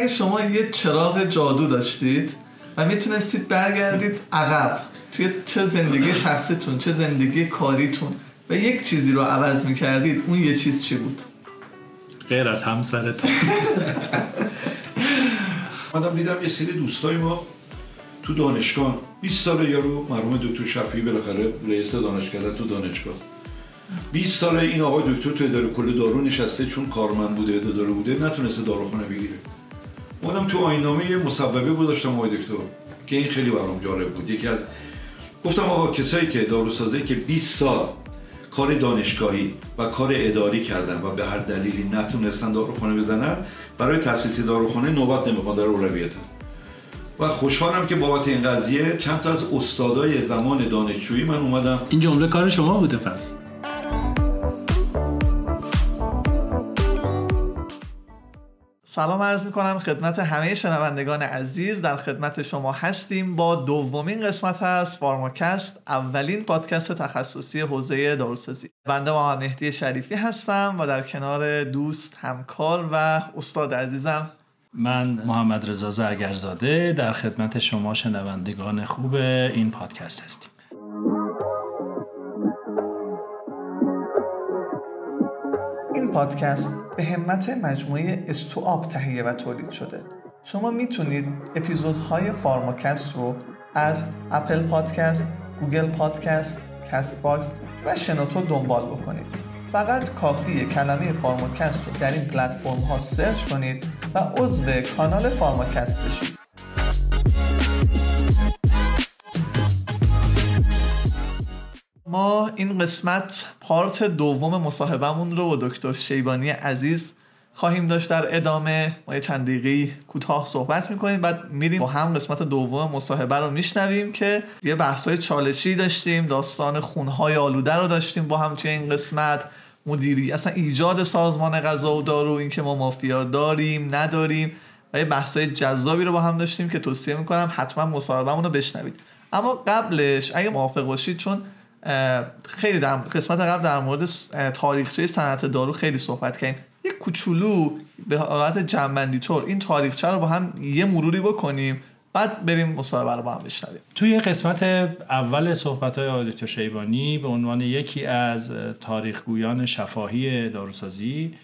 اگه شما یه چراغ جادو داشتید و می‌تونستید برگردید عقب توی چه زندگی شخصیتون چه زندگی کاریتون و یک چیزی رو عوض می‌کردید اون یه چیز چی بود؟ غیر از همسرتون. آدم دیدم یه سری دوستای ما تو دانشگاه. 20 سال یارو مرحوم دکتر شفیعی بالاخره رئیس دانشگاه تو دانشگاه. 20 سال این آقای دکتر تو اداره کل دارو نشسته چون کارمند بوده اداره بوده نتونسته داروخانه بگیره. اومدم تو آینامه یه مسببه گذاشتم آقای دکتر که این خیلی برام جالب بود. یکی از گفتم آقا کسایی که داروسازی که 20 سال کار دانشگاهی و کار اداری کردن و به هر دلیلی نتونستن داروخانه بزنن برای تاسیس داروخانه نوبت نمی‌خواد در اولویتن. و خوشحالم که بابت این قضیه چند تا از استادای زمان دانشجویی من اومدم این جمله کار شما بوده پس. سلام عرض می کنم خدمت همه شنوندگان عزیز. در خدمت شما هستیم. با دومین قسمت از فارماکست اولین پادکست تخصصی حوزه داروسازی. بنده با مهدی شریفی هستم و در کنار دوست همکار و استاد عزیزم. من محمد رضا زرگرزاده در خدمت شما شنوندگان خوب این پادکست هستیم. پادکست به همت مجموعه استوآپ تهیه و تولید شده. شما می‌تونید اپیزودهای فارماکست رو از Apple Podcast، Google Podcast، Castbox و شنوتو دنبال بکنید. فقط کافیه کلمه فارماکست رو در این پلتفرم ها search کنید و عضو کانال فارماکست بشید. ما این قسمت پارت دوم مصاحبهمون رو با دکتر شیبانی عزیز خواهیم داشت در ادامه. ما یه چند دقیقه کوتاه صحبت می‌کنیم. بعد میریم با هم قسمت دوم مصاحبه رو میشنویم که یه بحثای چالشی داشتیم داستان خونهای آلوده رو داشتیم با هم توی این قسمت. مدیری اصلا ایجاد سازمان غذا و دارو اینکه ما مافیا داریم نداریم و یه بحثای جذابی رو با هم داشتیم که توصیه می‌کنم حتما مصاحبهمون رو بشنوید. اما قبلش اگه موافق باشید چون خیلی در قسمت قبل در مورد تاریخچه صنعت دارو خیلی صحبت کردیم. یک کوچولو به حالت جنبندی طور این تاریخچه رو با هم یه مروری بکنیم بعد بریم مصاحبه رو با هم بشنویم. توی قسمت اول صحبت های آدیتور شیبانی به عنوان یکی از تاریخگویان شفاهی داروسازی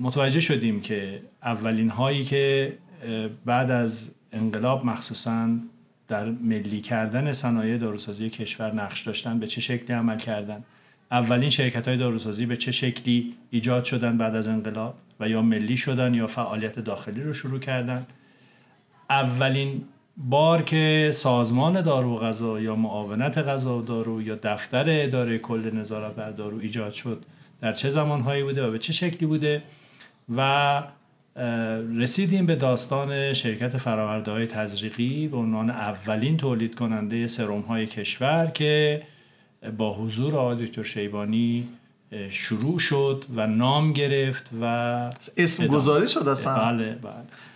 متوجه شدیم که اولین هایی که بعد از انقلاب مخصوصا در ملی کردن صنایع داروسازی کشور نقش داشتن به چه شکلی عمل کردن؟ اولین شرکت های داروسازی به چه شکلی ایجاد شدن بعد از انقلاب و یا ملی شدن یا فعالیت داخلی رو شروع کردن؟ اولین بار که سازمان دارو و غذا یا معاونت غذا و دارو یا دفتر اداره کل نظارت بر دارو ایجاد شد در چه زمانهایی بوده و به چه شکلی بوده؟ و رسیدیم به داستان شرکت فراورده های تزریقی به عنوان اولین تولید کننده سروم های کشور که با حضور آقای دکتر شیبانی شروع شد و نام گرفت و اسم گذاری شد اصلا؟ بله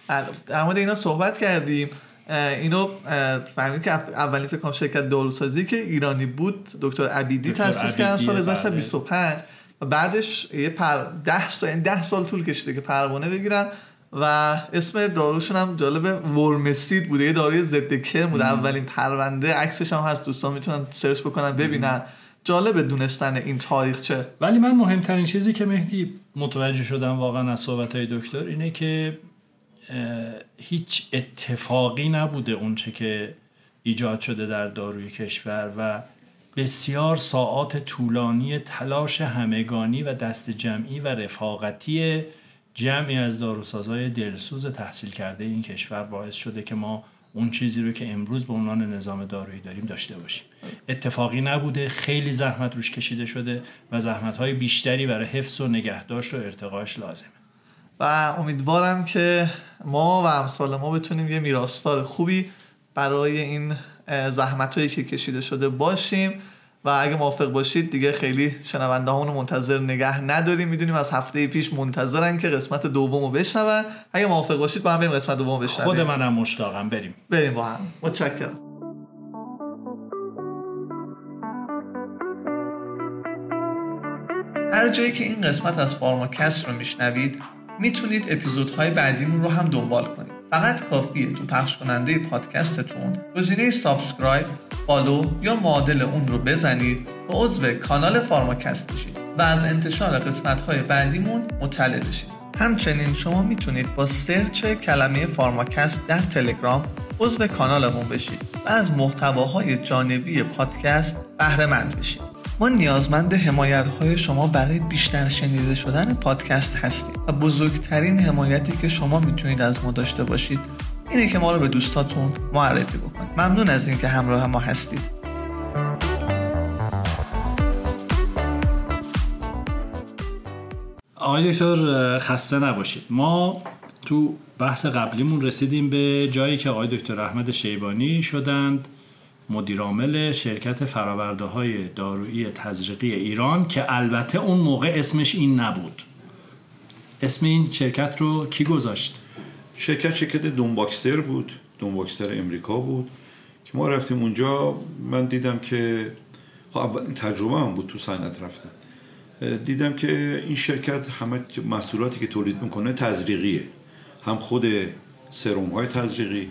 بله. در مورد اینا صحبت کردیم. اینو فهمید که اولین فکر کنم شرکت داروسازی که ایرانی بود دکتر عبیدی تاسیس کردن سال 1925 و بعدش یه پر 10 سال 10 سال طول کشیده که پروانه بگیرن و اسم داروشون هم جالب ورمسید بوده. یه داروی ضد کرم بوده. اولین پرونده عکسش هم هست. دوستان می‌تونن سرچ بکنن ببینن. جالب دونستن این تاریخچه ولی من مهمترین چیزی که مهدی متوجه شدم واقعا از صحبت های دکتر اینه که هیچ اتفاقی نبوده اونچه که ایجاد شده در داروی کشور و بسیار ساعات طولانی تلاش همگانی و دست جمعی و رفاقتی جمعی از داروسازهای دلسوز تحصیل کرده این کشور باعث شده که ما اون چیزی رو که امروز به عنوان نظام دارویی داریم داشته باشیم. اتفاقی نبوده خیلی زحمت روش کشیده شده و زحمت های بیشتری برای حفظ و نگهداشت و ارتقاش لازمه. و امیدوارم که ما و امثال ما بتونیم یه میراستار خوبی برای این زحمت هایی که کشیده شده باشیم. و اگه موافق باشید دیگه خیلی شنونده‌هامون منتظر نگه نداریم. می‌دونیم از هفته پیش منتظرن که قسمت دوم رو بشنون. اگه موافق باشید با هم بریم قسمت دوم بشنویم. خود منم مشتاقم. بریم. بریم با هم. متشکرم. هر جایی که این قسمت از فارماکست رو میشنوید می‌تونید اپیزودهای بعدیمون رو هم دنبال کنید. فقط کافیه تو پخش کننده پادکستتون. گزینه subscribe follow یا معادل اون رو بزنید و عضو کانال فارماکست بشید و از انتشار قسمت های بعدیمون مطلع بشید. همچنین شما می‌تونید با search کلمه فارماکست در تلگرام عضو کانالمون بشید و از محتواهای جانبی پادکست بهره مند بشید. ما نیازمند حمایت های شما برای بیشتر شنیده شدن پادکست هستیم و بزرگترین حمایتی که شما می‌تونید از ما داشته باشید اینه که ما رو به دوستاتون معرفی بکنید. ممنون از اینکه همراه ما هستید. آقای دکتر خسته نباشید. ما تو بحث قبلیمون رسیدیم به جایی که آقای دکتر احمد شیبانی شدند. مدیرعامل شرکت فراورده های دارویی تزریقی ایران که البته اون موقع اسمش این نبود. اسم این شرکت رو کی گذاشت؟ شرکت شرکت دونباکستر بود دونباکستر امریکا بود که ما رفتیم اونجا. من دیدم که خب اولین تجربه هم بود تو صنعت رفتم دیدم که این شرکت همه محصولاتی که تولید می‌کنه تزریقیه. هم خود سروم های تزریقی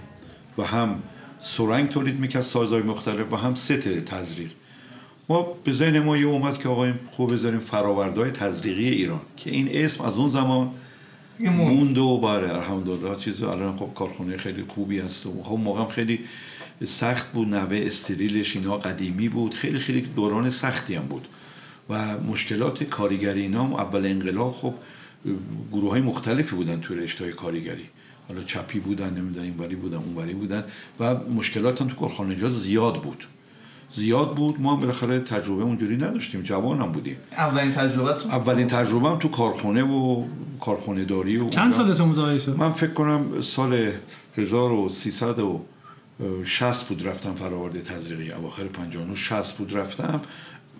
و هم سرنگ تولید می‌کرد سازهای مختلف و هم ست تزریق. ما به ذهن ما یه اومد که آقای خوب بذاریم فراورده های تزریقی ایران که این اسم از اون زمان موند. و باره الحمدلله چیز الان خب کارخونه خیلی خوبی هست و خب موقع خیلی سخت بود نوه استریلش اینا قدیمی بود. خیلی خیلی دوران سختی هم بود. و مشکلات کارگری اینا هم اول انقلاب خب گروه های مختلفی بودن توی رشته های کارگری حالا چپی بودن نمی‌دونم اینوری بودن اونوری بودن و مشکلات هم تو کارخانجات زیاد بود. زیاد بود ما بالاخره تجربه اونجوری نداشتیم جوان هم بودیم. اولین تجربه تو؟ اولین تجربه هم تو کارخونه و کارخونه داری و چند سالتون بود من فکر کنم سال 1360 بود رفتم فراورده تزریقی. اواخر 59 60 بود رفتم.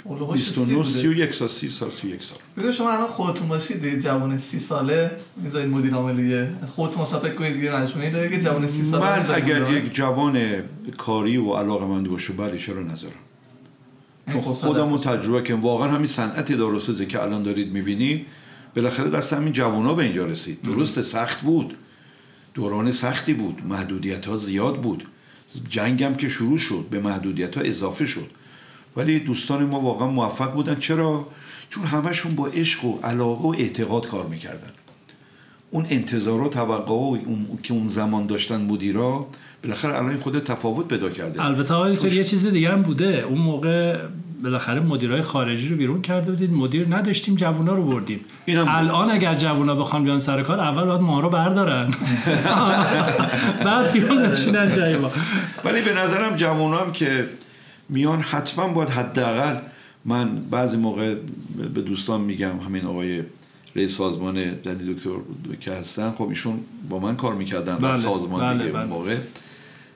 29 31 سال 30 سال 31 سال. بگو شما الان خودتون باشید جوان 30 ساله می‌ذارید مدیر عاملیه خودتون مثلا فکر کنید یه مجموعه داره که جوان 30 ساله من اگر یک جوان کاری و علاقمند باشه بله چرا نذارم؟ چون خودمون تجربه که واقعا همین صنعت داروسازی که الان دارید می‌بینید بالاخره دست همین جوان ها به اینجا رسید. درست سخت بود. دوران سختی بود. محدودیت ها زیاد بود. جنگ هم که شروع شد به محدودیت ها اضافه شد. ولی دوستان ما واقعا موفق بودن. چرا؟ چون همشون با عشق و علاقه و اعتقاد کار می‌کردن. اون انتظار و توقع و اون که اون زمان داشتن مدیرا بالاخره الان خود تفاوت پیدا کرده. البته آقای یه چیز دیگه هم بوده. اون موقع بالاخره مدیرای خارجی رو بیرون کرده بودید. مدیر نداشتیم جوونا رو بردیم. الان اگر جوونا بخوان بیان سر کار اول باید ما رو بردارن. بعد بیان نشینن جای ما. ولی به نظرم جوونا هم که میان حتما باید حداقل من بعضی موقع به دوستان میگم همین آقای رئیس سازمان جدید دکتر که هستن خب ایشون با من کار می‌کردن بله، سازمان بله، دیگه بله. موقع.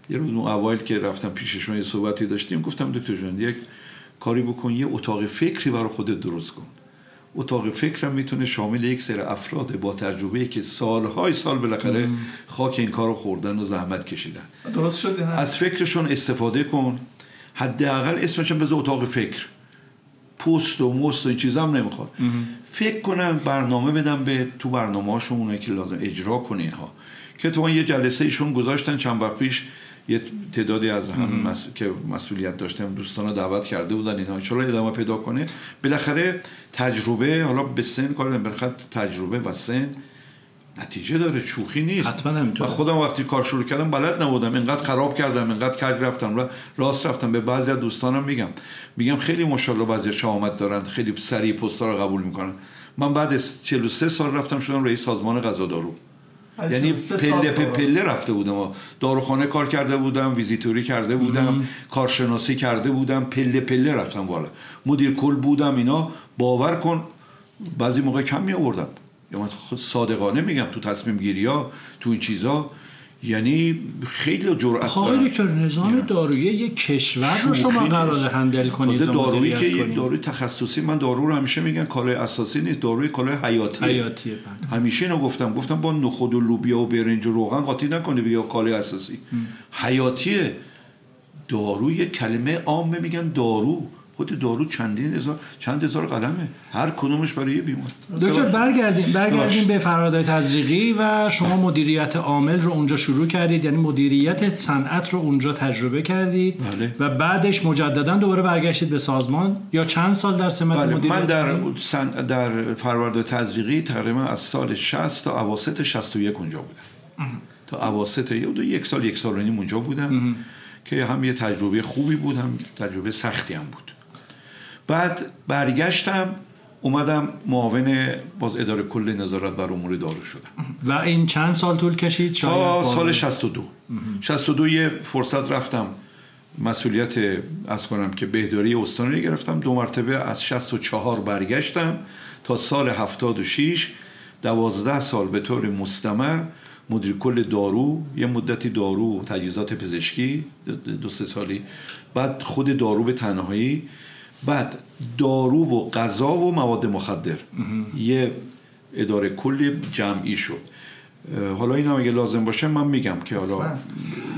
یه روز اون اوایل که رفتم پیششون یه صحبتی داشتیم گفتم دکتر جان یک کاری بکن یه اتاق فکری برای خودت درست کن. اتاق فکرم می‌تونه شامل یک سر افراد با تجربه که سالهای سال بالاخره خاک این کارو خوردن و زحمت کشیدن. درست شد از فکرشون استفاده کن. حداقل اسمش بذار اتاق فکر. پست و مست و این چیزا هم نمی‌خواد. فکر کنن برنامه بدن به تو برنامه هاشون اونایی که لازم اجرا کنه اینها که تو یه جلسه ایشون گذاشتن چند وقت پیش. یه تعدادی از هم که مسئولیت داشتم دوستان رو دعوت کرده بودن اینها. ان ادامه پیدا کنه. بالاخره تجربه حالا به سن کار بالاخره تجربه و سن نتیجه داره شوخی نیست. حتما و خودم وقتی کار شروع کردم بلد نبودم اینقدر خراب کردم اینقدر کرد رفتم و راست رفتم. به بعضی از دوستانم میگم. میگم خیلی ماشاءالله بعضی شهامت دارن خیلی سریع پستا رو قبول می‌کنن. من بعد از 43 سال رفتم شدم رئیس سازمان غذا دارو یعنی پله به پله رفته بودم. و داروخانه کار کرده بودم ویزیتوری کرده بودم کارشناسی کرده بودم پله پله رفتم بالا. مدیر کل بودم اینا. باور کن بعضی موقع کم می آوردم. یا من خود صادقانه میگم تو تصمیم گیری ها تو این چیزا یعنی خیلی جرأت خواهی که نظام دارویی یک کشور رو شما قرار هندل کنید دارویی که یک داروی تخصصی من دارو رو همیشه میگن کالای اساسی نیست داروی کالای حیاتیه. حیاتیه بله. همیشه اینو گفتم گفتم با نخود و لوبیا و برنج و روغن قاطی نکنه بیا کالای اساسی. حیاتیه. داروی کلمه عام میگن دارو. خود دارو چندین هزار چند هزار قلمه. هر کدومش برای یه بیمار. دکتر برگردیم. برگردیم به فرادای تزریقی و شما مدیریت عامل رو اونجا شروع کردید. یعنی مدیریت صنعت رو اونجا تجربه کردید. بله. و بعدش مجددا دوباره برگشتید به سازمان. یا چند سال در سمت بله. مدیریت من در؟ سن... در فرورد تزریقی تقریبا از سال 60 تا اواسط 61 اونجا بودم. تا اواسط یه دو یک سال یک سال و نیم اونجا بودم که هم یه تجربه خوبی بود هم تجربه سختی هم بود. بعد برگشتم اومدم معاون باز اداره کل نظارت بر امور دارو شدم. و این چند سال طول کشید؟ شاید تا سال 62 62 یه فرصت رفتم. مسئولیت از کنم که بهداری استانی گرفتم. دو مرتبه از 64 برگشتم تا سال 76 دوازده سال به طور مستمر مدیر کل دارو یه مدتی دارو و تجهیزات پزشکی دو سه سالی. بعد خود دارو به تنهایی بعد دارو و غذا و مواد مخدر یه اداره کلی جمعی شد حالا این هم اگه لازم باشه من میگم که حالا.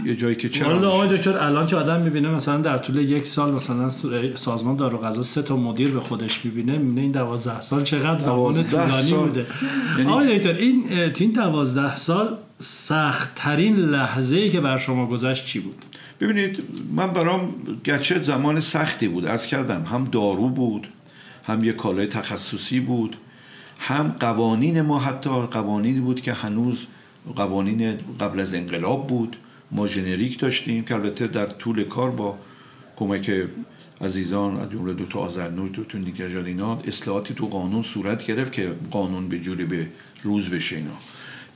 یه جایی که چرا میشه. آقای دکتر الان که آدم می‌بینه مثلا در طول یک سال مثلا سازمان دارو غذا سه تا مدیر به خودش می‌بینه می‌بینه این دوازده سال چقدر زمان طولانی سال. بوده یعنی- آقای دکتر این تو این دوازده سال سخت ترین لحظه ای که بر شما گذشت چی بود ببینید من برام گرچه زمان سختی بود از کردم هم دارو بود هم یه کالای تخصصی بود هم قوانین ما حتی قوانینی بود که هنوز قوانین قبل از انقلاب بود ما ژنریک داشتیم که البته در طول کار با کمک عزیزان از جمله دو تا آذرنور دو تا نیگرجاد اینا اصلاحاتی تو قانون صورت گرفت که قانون به جوری به روز بشه اینا.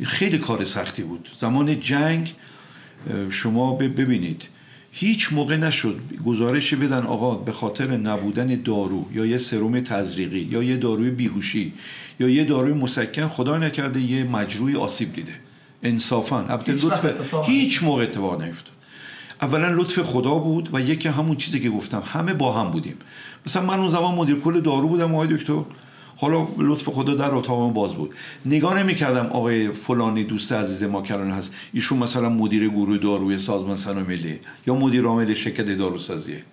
خیلی کار سختی بود. زمان جنگ شما ببینید هیچ موقع نشد گزارشی بدن آقا به خاطر نبودن دارو یا یه سروم تزریقی یا یه داروی بیهوشی یا یه داروی مسکن خدا نکرده یه مجروی آسیب دیده. انصافا. البته هیچ لطف هیچ موقع اتفاق نیفتاد. اولا لطف خدا بود و یکی همون چیزی که گفتم همه با هم بودیم. مثلا من اون زمان مدیر کل دارو بودم آقای دکتر. حالا لطف خدا در اتاقم باز بود. نگاه نمی‌کردم آقای فلانی دوست عزیز ما کرانه هست. ایشون مثلا مدیر گروه داروی سازمان سنا ملی یا مدیر عامل شرکت داروسازیه.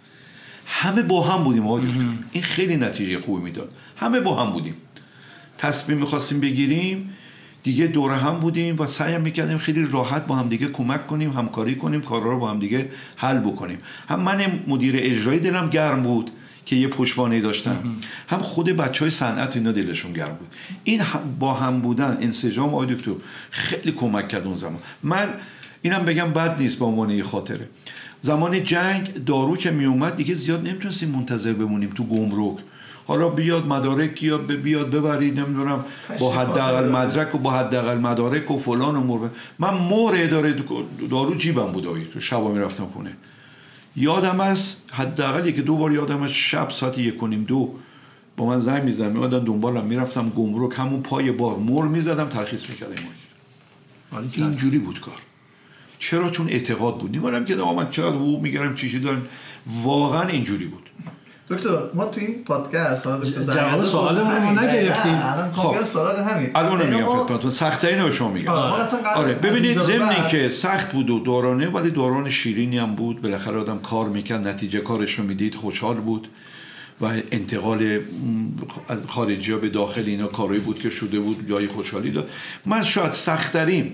همه با هم بودیم آقای دکتر. این خیلی نتیجه خوبی می‌داد. همه با هم بودیم. تصمیم می‌خواستیم بگیریم. دیگه دور هم بودیم و سعی می‌کردیم خیلی راحت با هم دیگه کمک کنیم همکاری کنیم کارا رو با هم دیگه حل بکنیم. هم من مدیر اجرایی دلم گرم بود. که یه پشتوانه داشتم هم خود بچه های صنعت اینا دلشون گرم بود. این با هم بودن انسجام آقای دکتر خیلی کمک کرد اون زمان. من اینم بگم بد نیست به عنوان یه خاطره. زمان جنگ دارو که می اومد دیگه زیاد نمی‌تونستیم منتظر بمونیم تو گمرک. حالا بیاد مدارک یا بیاد ببرید نمی‌دونم با حداقل مدرک و با حداقل مدارک و فلان امور من مور اداره دارو جیبم بود تو شبا می‌رفتم خونه. یادم از حداقل یکی دو بار یادم از شب ساعت یک و نیم دو با من زنگ می‌زدن میمدن دنبالم می‌رفتم گمرک همون پای بار مور می‌زدم ترخیص می‌کردم اینجوری بود کار. چرا؟ چون اعتقاد بود. نمی‌دونم که من چقدر حقوق می‌گیرم چیزی دارم. واقعا اینجوری بود. دکتر ما تو این پادکست جواب سوال ما نگرفتیم. خب سراغ همین. الان میگم خدمتتون. سخت اینو به شما میگم. آره ببینید ضمن که سخت بود و دورانه ولی دوران شیرینی هم بود. بالاخره آدم کار می‌کرد نتیجه کارش رو می‌دید خوشحال بود و انتقال خارجی ها به داخل اینا کاری بود که شده بود جای خوشحالی داد من شاید سختترین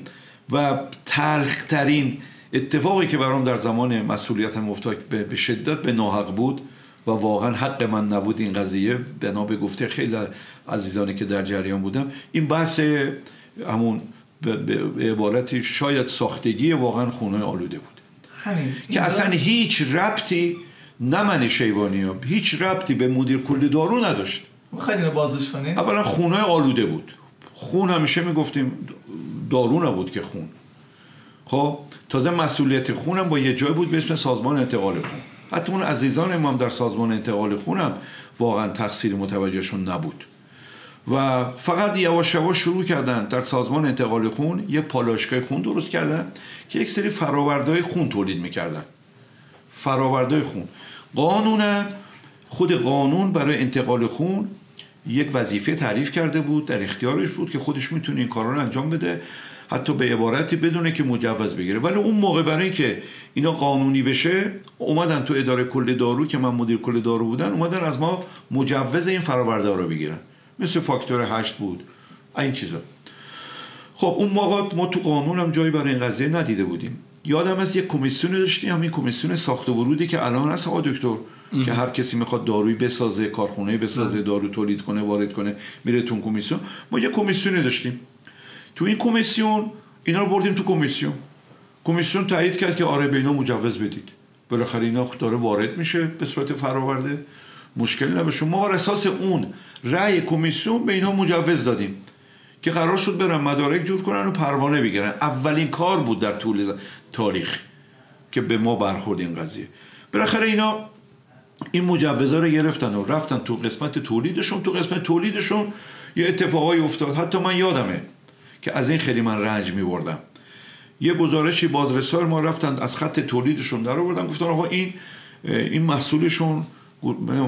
و تلخترین اتفاقی که برام در زمان مسئولیتم افتاد به شدت به ناحق بود و واقعا حق من نبود این قضیه. بنا به گفته خیلی عزیزانی که در جریان بودم. این بحث همون به عبارتی شاید ساختگی واقعا خونه آلوده بود. همین. که اصلا هیچ ربطی نه من شیبانی ها هیچ ربطی به مدیر کلی دارو نداشت. می‌خواید اینو بازش کنیم اولا خونه آلوده بود. خون همیشه می‌گفتیم دارو نبود که خون. خب تازه مسئولیت خونم با یه جای بود به اسم سازمان انتقال خون. حتی اون عزیزان ما در سازمان انتقال خونم واقعا تقصیر متوجهشون نبود. و فقط یواش یواش شروع کردن در سازمان انتقال خون یه پالاشگاه خون درست کردن که یک سری فراوردهای خون تولید می‌کردن. فراوردهای خون. قانونا خود قانون برای انتقال خون یک وظیفه تعریف کرده بود در اختیارش بود که خودش می‌تونه این کارا رو انجام بده. حتی به عبارتی بدونه که مجوز بگیره. ولی اون موقع برای اینکه اینا قانونی بشه اومدن تو اداره کل دارو که من مدیر کل دارو بودن اومدن از ما مجوز این فراورده رو بگیرن. مثل فاکتور هشت بود. این چیزا. خب اون موقع ما تو قانون هم جایی برای این قضیه ندیده بودیم. یادم از یک کمیسیون داشتیم همین کمیسیون ساخت و ورودی که الان هست آقا دکتر که هر کسی می‌خواد داروی بسازه کارخونه بسازه دارو تولید کنه وارد کنه میره تو کمیسیون. ما یه کمیسیونی داشتیم. تو این کمیسیون اینا رو بردیم تو کمیسیون. کمیسیون تایید کرد که آره به اینا مجوز بدید. بالاخره اینا داره وارد میشه به صورت فراورده. مشکل نباشه ما بر اساس اون رأی کمیسیون به اینها مجوز دادیم که قرار شد برن مدارک جور کنن و پروانه بگیرن. اولین کار بود در طول تاریخ که به ما برخورد این قضیه. بالاخره اینا این مجوزا رو گرفتن و رفتن تو قسمت تولیدشون. تو قسمت تولیدشون یه اتفاقایی افتاد. حتی من یادمه که از این خیلی من رنج می بردم یه گزارشی بازرسای ما رفتن از خط تولیدشون در آوردن. گفتن آقا این این محصولشون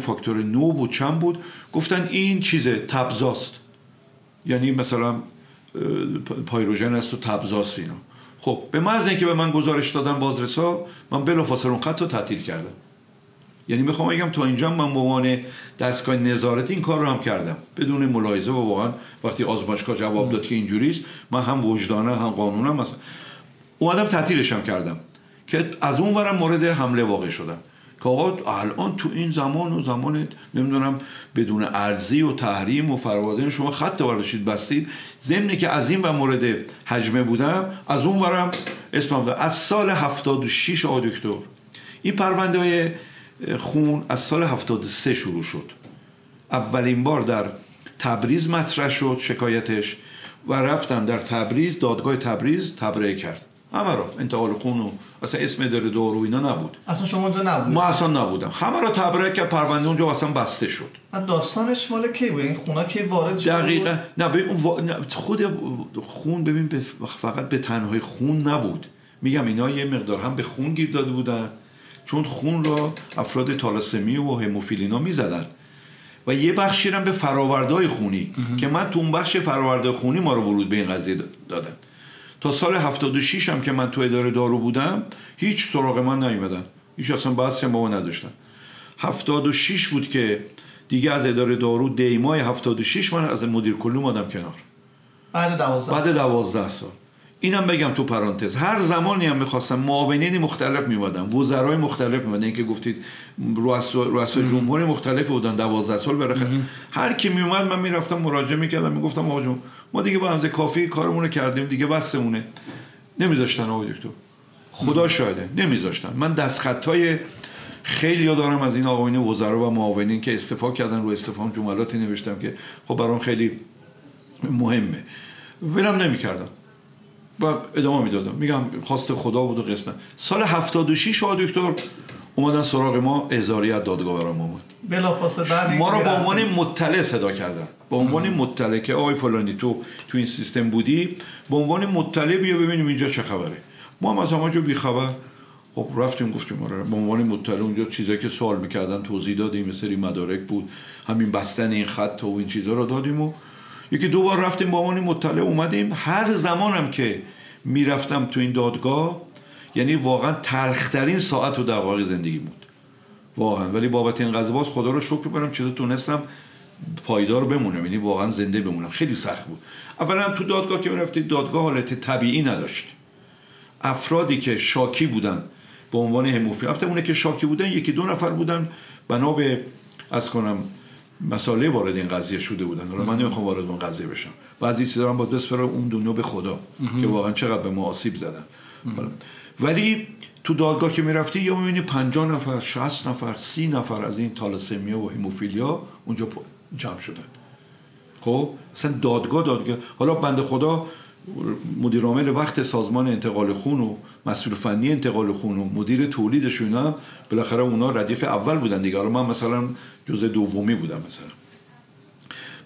فاکتور نو بود چند بود؟ گفتن این چیزه تبزاست. یعنی مثلا پایروژن است و تبزاست اینا خب به محض اینکه به من گزارش دادن بازرسا من بلافاصله اون خط رو تعطیل کردم. یعنی می‌خوام بگم تا اینجا من به عنوان دستگاه نظارت این کار رو هم کردم. بدون ملاحظه و واقعا وقتی آزمایشگاه جواب داد که اینجوریست من هم وجدانه هم قانونم مثلا. اومدم تعطیلش هم کردم که از اون ورم مورد حمله واقع شدم. که آقا الان تو این زمان و زمان نمی‌دونم بدون ارزی و تحریم و فروادن شما خط ورداشید بستید. ضمن که از این و مورد حجمه بودم از اون ورم اسمم از سال 76 آقا دکتر. این پرونده های خون از سال 73 شروع شد. اولین بار در تبریز مطرح شد شکایتش و رفتن در تبریز دادگاه تبریز تبرئه کرد. همه را انتقال خون و اصلا اسم داره دارو اینا نبود. اصلا شما اونجا نبود ما اصلا نبودم. همه را تبرئه کرد پرونده اونجا اصلا بسته شد. داستانش مال کی بود؟ این خونا کی وارد شد دقیقا. نه ببین خود خون ببین فقط به تنهای خون نبود. میگم اینا یه مقدار هم به خون گیر داده بودن. چون خون را افراد تالاسمی و هموفیلینا می‌زدن. و یه بخشی هم به فراوردهای خونی که من تو اون بخش فراورده خونی ما رو ورود به این قضیه دادن. تا سال 76 هم که من تو اداره دارو بودم هیچ سراغ من نیومدن. هیچ اصلا بحثی با ما نداشتن. 76 بود که دیگه از اداره دارو دیمای 76 من از مدیر کلی اومدم کنار. بعد 12 بعد 12 سال. اینم بگم تو پرانتز هر زمانی هم می‌خواستم معاونین مختلف میوادم وزرای مختلف میوادن اینکه گفتید رؤسای جمهور مختلف بودن 12 سال برخه هر کی میومد من می‌رفتم مراجعه می‌کردم می‌گفتم آقا جون ما دیگه با اندازه کافی کارمون رو کردیم دیگه بسمونه نمیذاشتن آقا دکتر. خدا شاهده نمیذاشتن. من دستخطای خیلی ها دارم از این آقایون وزرا و معاونین که استفاده کردن رو استفام جملاتی نوشتم که خب برام خیلی مهمه. ولم نمی‌کردم. و ادامه می‌دادم. میگم خواست خدا بود و قسمت. سال 76 آقا دکتر اومدن سراغ ما ازاریت دادگاه برام اومد بلافاصله ما رو به عنوان مطلع صدا کردن. به عنوان مطلع که آقای فلانی تو تو این سیستم بودی به عنوان مطلع بیا ببینیم اینجا چه خبره. ما هم از همه جو بیخبر. خب رفتیم گفتیم آره به عنوان مطلع اونجا چیزایی که سوال می‌کردن توضیح دادیم سری مدارک بود. همین بستن این خط و این چیزا رو دادیم و یکی دو بار رفتیم با عنوان مطلع اومدیم. هر زمانم که می‌رفتم تو این دادگاه یعنی واقعا تلخترین ساعت و دقایق زندگی بود. واقعا. ولی بابت این قضیه باز خدا رو شکر می‌کنم چطور تونستم پایدار بمونم. یعنی واقعا زنده بمونم. خیلی سخت بود. اولا تو دادگاه که می‌رفتید دادگاه حالت طبیعی نداشت. افرادی که شاکی بودن به عنوان هموفیل البته اونه که شاکی بودن یکی دو نفر بودن. بنا به از کنم مسئله وارد این قضیه شده بودن. حالا من نمی‌خوام وارد اون قضیه بشم. بعضی چیزا هم باید بسپرم اون دنیا به خدا که واقعا چقدر به ما آسیب زدن. ولی تو دادگاه که می‌رفتی یا می‌بینی 50 نفر 60 نفر 30 نفر از این تالاسمیا و هموفیلیا اونجا جمع شدن. خب؟ اصلا دادگاه دادگاه. حالا بنده خدا مدیر عامل وقت سازمان انتقال خون و مسئول فنی انتقال خون و مدیر تولیدش اینا بالاخره اونا ردیف اول بودن دیگه. من مثلا جزء دومی بودم مثلا.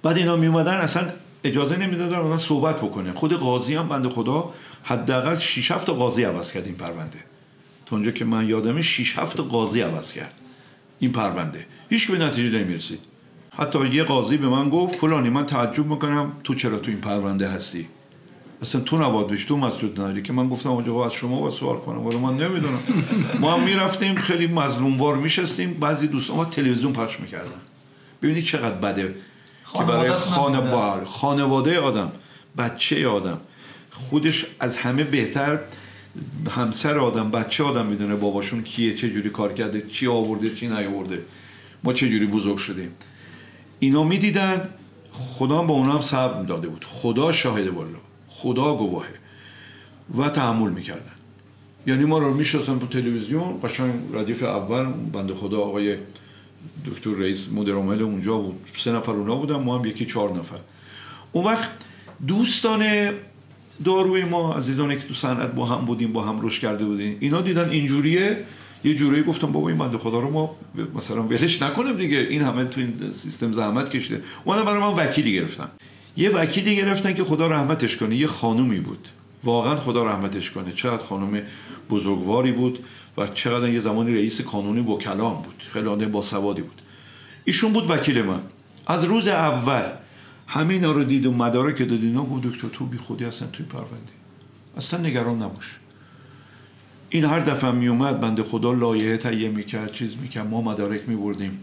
بعد اینا می اومدن اصلا اجازه نمی‌دادن مثلا صحبت بکنه خود قاضی هم بنده خدا حداقل 6 7 قاضی عوض کرد این پرونده. تا اونجا که من یادمه 6 7 قاضی عوض کرد این پرونده. هیچ به نتیجه نمی‌رسید. حتی یه قاضی به من گفت فلانی من تعجب می‌کنم تو چرا تو این پرونده هستی؟ اصلا تو نباید بشی تو مسجد نداری که من گفتم آقا از شما با سوال کنم. ولی من نمی‌دونم. ما هم می‌رفتیم خیلی مظلوموار میشستیم. بعضی دوستان ما تلویزیون پخش می‌کردن. ببینید چقدر بده. که برای خانواده خانواده آدم بچه آدم. خودش از همه بهتر. همسر آدم بچه آدم می‌دونه باباشون کیه چه جوری کار کرده چی آورده چی نیاورده. ما چه جوری بزرگ شدیم. اینا می‌دیدن. خدا با اونا هم صبر داده بود. خدا شاهد والا. خدا گواهه و تحمل می‌کردن. یعنی ما رو میشستن تو تلویزیون قشنگ ردیف اول بند خدا آقای دکتر رئیس مدیر عامل اونجا بود. سه نفر اونا بودن ما هم یکی چهار نفر. اون وقت دوستان داروی ما عزیزانی که تو صنعت با هم بودیم با هم روش کرده بودیم اینا دیدن اینجوریه. یه جوری گفتم بابا این بنده خدا رو ما مثلا ولش نکنیم دیگه این همه تو این سیستم زحمت کشیده. اونا برای من وکیلی گرفتن. یه وکیلی گرفتن که خدا رحمتش کنه. یه خانومی بود. واقعا خدا رحمتش کنه. چقدر خانم بزرگواری بود و چقدر یه زمانی رئیس کانونی با کلام بود. خیلی آدم با سوادی بود. ایشون بود وکیل من. از روز اول همین رو دید و مدارک داد اینا گفت دکتر تو بی خودی هستن توی پرونده. اصلا نگران نباش. این هر دفعه می اومد بنده خدا لایحه تهیه می‌کرد چیز می‌کرد. ما مدارک میبردیم.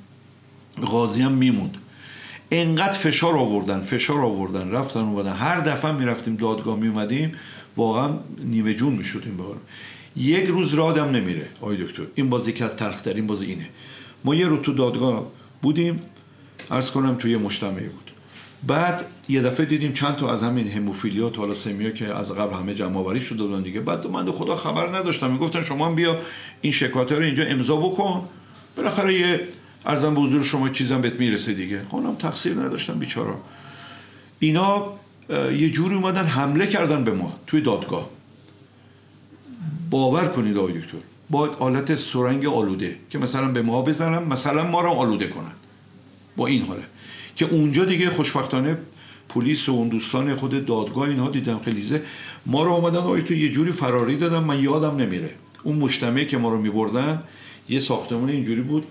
قاضی هم میموند. انقدر فشار آوردن فشار آوردن رفتن اومدن. هر دفعه می‌رفتیم دادگاه میومدیم واقعا نیمه جون می‌شدیم به یک روز رادم نمیره. آقای دکتر این بازی که این بازی اینه. ما یه رو تو دادگاه بودیم عرض کنم توی مجتمعی بود. بعد یه دفعه دیدیم چند تا از همین هموفیلیا تالاسمیا که از قبل همه جمع آوری شده بودن دیگه. بعد من خدا خبر نداشتم. می‌گفتن شما هم بیا این شکایت رو اینجا امضا بکن. بالاخره یه ارزم به حضور شما چیزم بهت می‌رسه دیگه. خودم تقصیر نداشتم بیچارا. اینا یه جوری اومدن حمله کردن به ما توی دادگاه. باور کنید آقای دکتر با حالت سرنگ آلوده که مثلا به ما بزنن مثلا ما رو آلوده کنن. با این حاله. که اونجا دیگه خوشبختانه پلیس و اون دوستان خود دادگاه اینها دیدم خیلیزه ما رو آمدن آقای تو یه جوری فراری دادن من یادم نمیره. اون مجتمعی که ما رو میبردن یه ساختمان اینجوری بود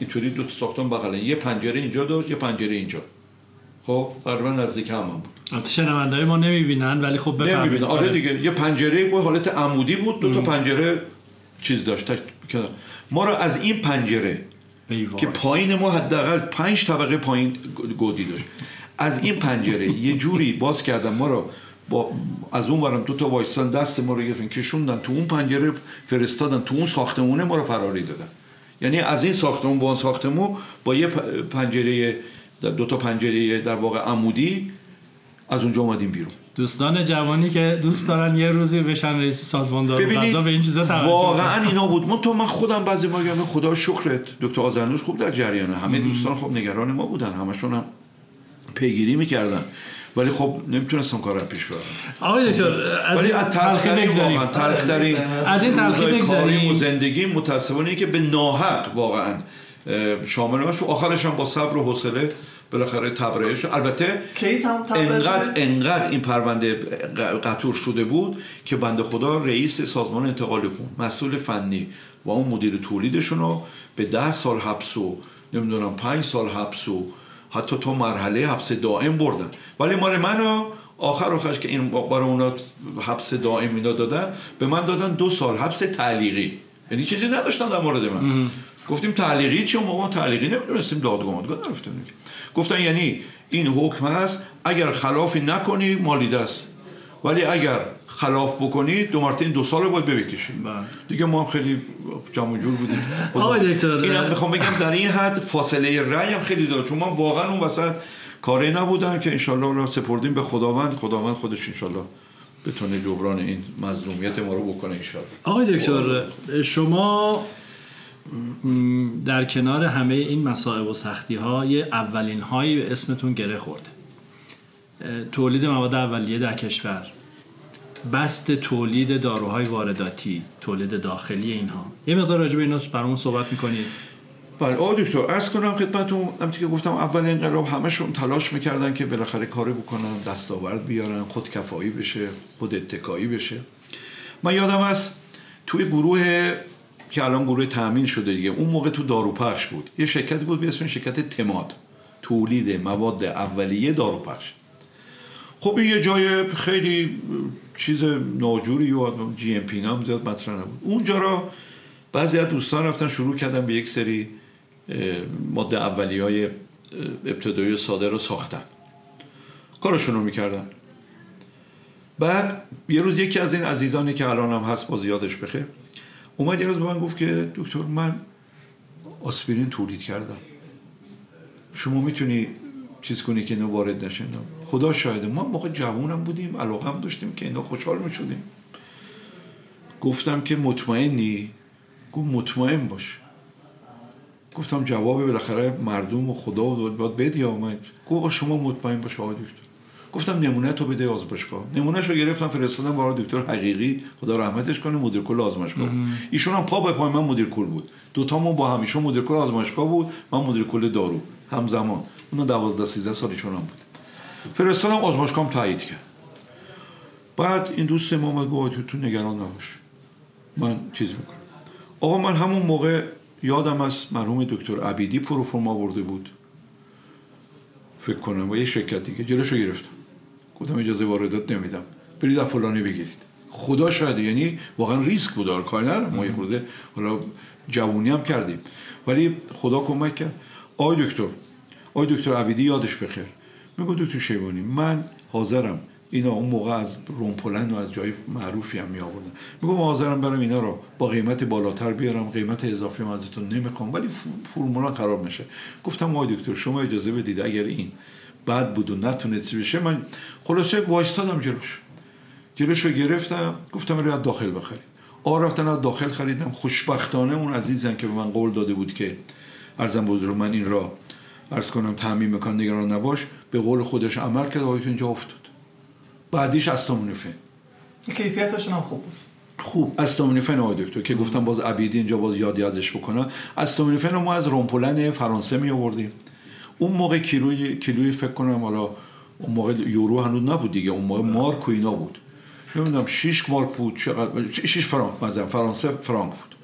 اینطوری دو تا ساختمان بغل یه پنجره اینجا داشت یه پنجره اینجا. خب تقریبا نزدیک هم, هم بود. البته شنوندهای ما نمی‌بینن ولی خب بفرمایید. آره دیگه یه پنجره با حالت عمودی بود دو تا پنجره چیز داشت ما رو از این پنجره که پایین ما حداقل پنج طبقه پایین گودی داشت. از این پنجره یه جوری باز کردن ما رو با از اون برم دو تا وایستان دست ما رو گرفتن کشوندن تو اون پنجره فرستادن تو اون ساختمونه ما رو فراری دادن. یعنی از این ساختمون با اون ساختمون با یه پنجره دو تا پنجره در واقع عمودی از اونجا اومدیم بیرون. دوستان جوانی که دوست دارن یه روزی بشن رئیس سازمان دارو غذا به این چیزا توجه واقعا اینا بود. من تو من خودم بعضی ما میگم خدا شکرت دکتر آزرنوش خوب در جریانه. همه دوستان خب نگران ما بودن. همشون هم پیگیری می‌کردن. ولی خب نمی‌تونستم کار رو پیش ببرم آقای دکتر از این تلخی بگذاریم از این تلخی بگذاریم و زندگی متاسفانه که به ناحق واقعا شامل باشه آخرش هم با صبر و حوصله بالاخره تبرئه البته انقدر انقدر این پرونده قطور شده بود که بنده خدا رئیس سازمان انتقال خون مسئول فنی و اون مدیر تولیدشون رو به ده سال حبس و نمی‌دونم پنج سال حبس و حتی تو مرحله حبس دائم بردن. ولی مال منو آخر آخرش که این برای اونا حبس دائم اینا دادن به من دادن دو سال حبس تعلیقی. یعنی چیزی نداشتن در مورد من. گفتیم تعلیقی چون ما تعلیقی نمی‌دونستیم دادگاه دادگاه نرفتیم گفتن یعنی این حکم هست اگر خلافی نکنی مالیده است ولی اگر خلاف بکنی دو مرتین دو سال باید ببکشیم بله. دیگه ما هم خیلی جمع جور بودیم. آقای دکتر اینم می‌خوام بگم در این حد فاصله رأی هم خیلی داره چون من واقعا اون وسط کاری نبودم که انشالله رو سپردیم به خداوند. خداوند خودش انشالله بتونه جبران این مظلومیت ما رو بکنه انشالله. آقای دکتر شما در کنار همه این مسائب و سختی های اولین های اسمتون گره خورده. تولید مواد اولیه در کشور. بست تولید داروهای وارداتی تولید داخلی اینها. یه مقدار راجع به اینا برامون صحبت می‌کنید. بله آقای دکتر عرض کنم خدمتتون همونطور که گفتم اول انقلاب همشون تلاش می‌کردن که بالاخره کاری بکنن دستاورد بیارن خود کفایی بشه خود اتکایی بشه. من یادم است توی گروه که الان گروه تامین شده دیگه اون موقع تو داروپخش بود. یه شرکتی بود به اسم شرکت تماد. تولید مواد اولیه داروپخش. خب این یه جای خیلی چیز ناجوری و جی ام پی نام زیاد مطرح نبود. اونجا را بعضی از دوستان رفتن شروع کردن به یک سری ماده اولی های ابتدایی ساده رو ساختن. کارشون رو می‌کردن. بعد یه روز یکی از این عزیزانی که الان هم هست با زیادش بخیر اومد یه روز به من گفت که دکتر من آسپرین تولید کردم. شما می‌تونی چیز کنی که اینا وارد نشن خدا شاهده. ما موقع جوونم بودیم علاقه هم داشتیم که اینا خوشحال می‌شدیم. گفتم که مطمئنی؟ گفت مطمئن باش. گفتم جواب بالاخره مردم و خدا و باید بدی آمد گفت شما مطمئن باش آقای دکتر. گفتم نمونه تو بده آزمایشگاه. نمونه رو گرفتم فرستادم برای دکتر حقیقی. خدا رحمتش کنه مدیر کل آزمایشگاه ایشون هم پا به پای من مدیر کل بود. دو تامون با هم ایشون مدیر کل آزمایشگاه بود من مدیر کل دارو. همزمان. اون 12 13 سالشون هم بود. فرستادم آزمایشگاه تایید کرد. بعد این دوست ما گفت تو نگران نباش. من چیز می‌کنم. آقا من همون موقع یادم از مرحوم دکتر عبیدی پروفورم آورده بود. فکر کنم و یه شرکت دیگه جلوشو گرفتم. گفتم اجازه واردات نمیدم. برید از فلانی بگیرید. خدا شاهده یعنی واقعا ریسک بود کار ندارم. ما یه خورده حالا جوونی هم کردیم. ولی خدا کمک کرد. آی دکتر آی دکتر عبیدی یادش بخیر. میگو دکتر شیبانی من حاضرم اینا اون موقع از رومپلن و از جای معروفی هم می آوردن میگم حاضرم برم اینا رو با قیمت بالاتر بیارم قیمت اضافی هم ازتون نمی‌خوام ولی فرمولا خراب میشه. گفتم آقای دکتر شما اجازه بدید اگر این بد بود و نتونست بشه من خلاصه وایستادم جلوش جلوش رو گرفتم گفتم رو از داخل بخرید آ رفتن از داخل خریدم. خوشبختانه اون عزیزن که به من قول داده بود که ارزم بزرگ من این را ارز کنم تعمیم مکان نگران نباش به قول خودش عمل کرد آقای اینجا افتاد. بعدیش استامونیفن. کیفیتش هم خوب بود. خوب. استامینوفن آقای دکتر که گفتم باز عبیدی اینجا باز یادی ازش بکنم. استامینوفن رو ما از رومپولن فرانسه می آوردیم. اون موقع کیلوی کیلوی فکر کنم حالا اون موقع یورو هنوز نبود دیگه اون موقع مارک و اینا بود. نمی‌دونم 6 مارک بود چقدر؟ 6 فرانک مثلا فرانسه فرانک بود.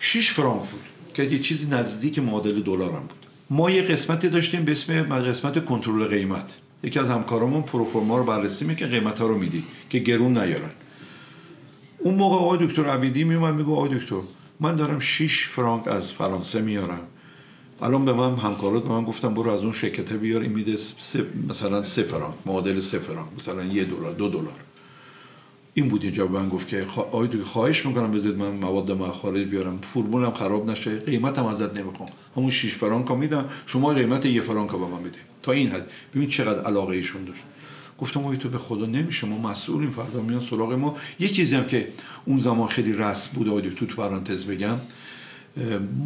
6 فرانک بود که یه چیزی نزدیک معادل دلار هم بود. ما یه قسمتی داشتیم به اسم قسمت کنترل قیمت. یکی از همکارامون پروفورما رو بررسی می‌کنه قیمت ها رو میدی که گرون نیارن. اون موقع آقای دکتر عبیدی میومد میگه آقای دکتر من دارم 6 فرانک از فرانسه میارم. الان به من همکارات به من گفتم برو از اون شرکت بیار این میده مثلا سه فرانک معادل سه فرانک مثلا یه دلار دو دلار. این بود اینجا به من گفت که آقای دکتر خواهش می‌کنم بذارید من مواد ما خارج بیارم فرمولم خراب نشه. قیمتم ازت نمی‌خوام. همون 6 فرانک میدم شما قیمت یه فرانک به من بده تا این حد. ببین چقدر علاقه ایشون داشت. گفتم اوی تو به خدا نمیشه. ما مسئولیم. فردا میان سراغ ما. یه چیزی هم که اون زمان خیلی رسم بود آدی تو پرانتز بگم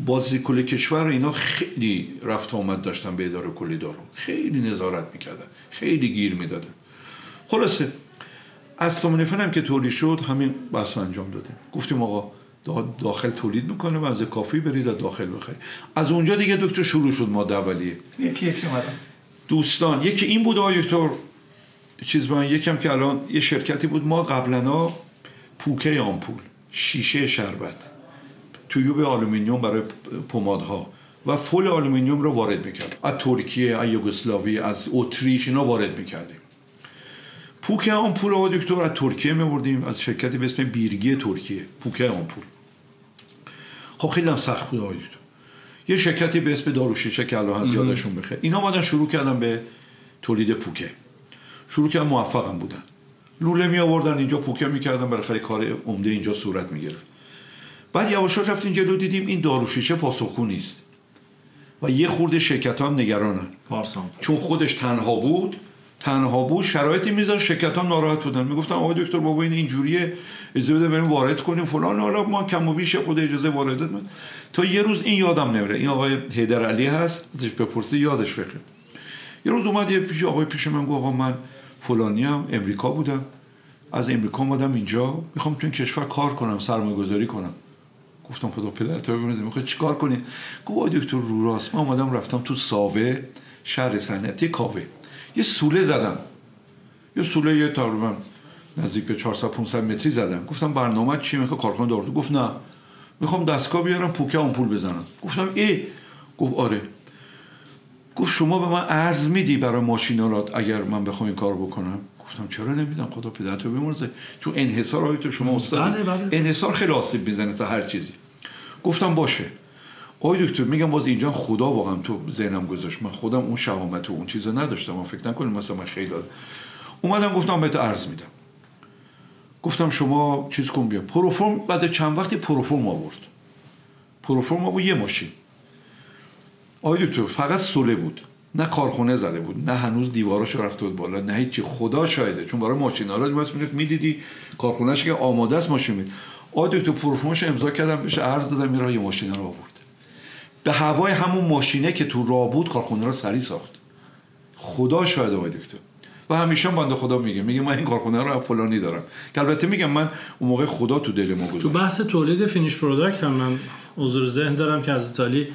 بازی کل کشور اینا خیلی رفت آمد داشتن به اداره کلی دارو. خیلی نظارت می‌کردن. خیلی گیر می‌دادن. خلاصه از هم که تولید شد همین بحث انجام دادیم. گفتیم آقا داخل تولید می‌کنه و از کافی برید از داخل بخرید. از اونجا دیگه دکتر شروع شد ما اولیه. یکی یکی اومدن دوستان یکی این بود آقای دکتر چیز من یکم که الان یه شرکتی بود. ما قبلا پوکه آمپول شیشه شربت تویوب آلومینیوم برای پمادها و فول آلومینیوم رو وارد می‌کرد از ترکیه از یوگسلاوی از اتریش اینا وارد می‌کردیم. پوکه آمپول آقای دکتر از ترکیه میوردیم از شرکتی به اسم بیرگی ترکیه. پوکه آمپول خب خیلی هم سخت بود آقای دکتر. یه شرکتی به اسم داروشیشه که الان هست یادشون بخیر. اینا اومدن شروع کردن به تولید پوکه. شروع کردن موفقم بودن. لوله می آوردن اینجا پوکه می‌کردن برای کار عمده اینجا صورت می‌گرفت بعد یواش رفتیم جلو دیدیم این داروشیشه پاسخگو نیست. و یه خورده شرکت ها نگرانن. چون خودش تنها بود. تنها بود شرایطی میذار شرکت ها ناراحت بودن. می‌گفتن آقای دکتر بابا این اینجوریه اجازه بده بریم وارد کنیم. فلان حالا ما کم و بیش خود اجازه واردات تا یه روز این یادم نمیره. این آقای هیدر علی هست ازش بپرسی یادش بخیر. یه روز اومد یه پیش آقای پیش من گفت آقا من فلانی هم امریکا بودم. از امریکا اومدم اینجا. می‌خوام تو این کشور کار کنم سرمایه گذاری کنم. گفتم خدا پدرت رو ببینید می‌خوای چیکار کنی؟ گفت دکتر رو راست. من اومدم رفتم تو ساوه شهر صنعتی کاوه. یه سوله زدم. یه سوله یه تقریبا نزدیک به 400 500 متری زدم. گفتم برنامه چی می‌خواد کارخونه دارو گفت نه. می‌خوام دستگاه بیارم پوکه آمپول بزنم. گفتم ای. گفت آره. گفت شما به من ارز میدی برای ماشینالات اگر من بخوام این کار بکنم؟ گفتم چرا نمیدم خدا پدرتو بمرزه چون انحصار تو شما استاد. بله، بله. انحصار خیلی آسیب می‌زنه تا هر چیزی. گفتم باشه. آقای دکتر میگم باز اینجا خدا واقعا تو ذهنم گذاشت. من خودم اون شهامت و اون چیزا نداشتم. من فکر نکنیم مثلا من خیلی اومدم گفتم بهت عرض میدم. گفتم شما چیز کن بیا. پروفرم بعد چند وقتی پروفرم آورد. پروفرم آورد یه ماشین. آقای دکتر فقط سوله بود. نه کارخونه زده بود. نه هنوز دیواراش رفته بود بالا. نه هیچی. خدا شاهده. چون برای ماشین ها رو می‌دیدی؟ کارخونهش که آماده است ماشین. مید آقای دکتر پروفرمش امضا کردم. بهش عرض دادم میره یه ماشین رو آورد. به هوای همون ماشینه که تو راه بود کارخونه رو سری ساخت. خدا شاهده آقای دکتر. و همیشه بنده خدا میگه. میگه من این کارخونه رو فلانی دارم. که البته میگم من اون موقع خدا تو دل ما گذاشت. تو بحث تولید finish product هم من حضور ذهن دارم که از ایتالیا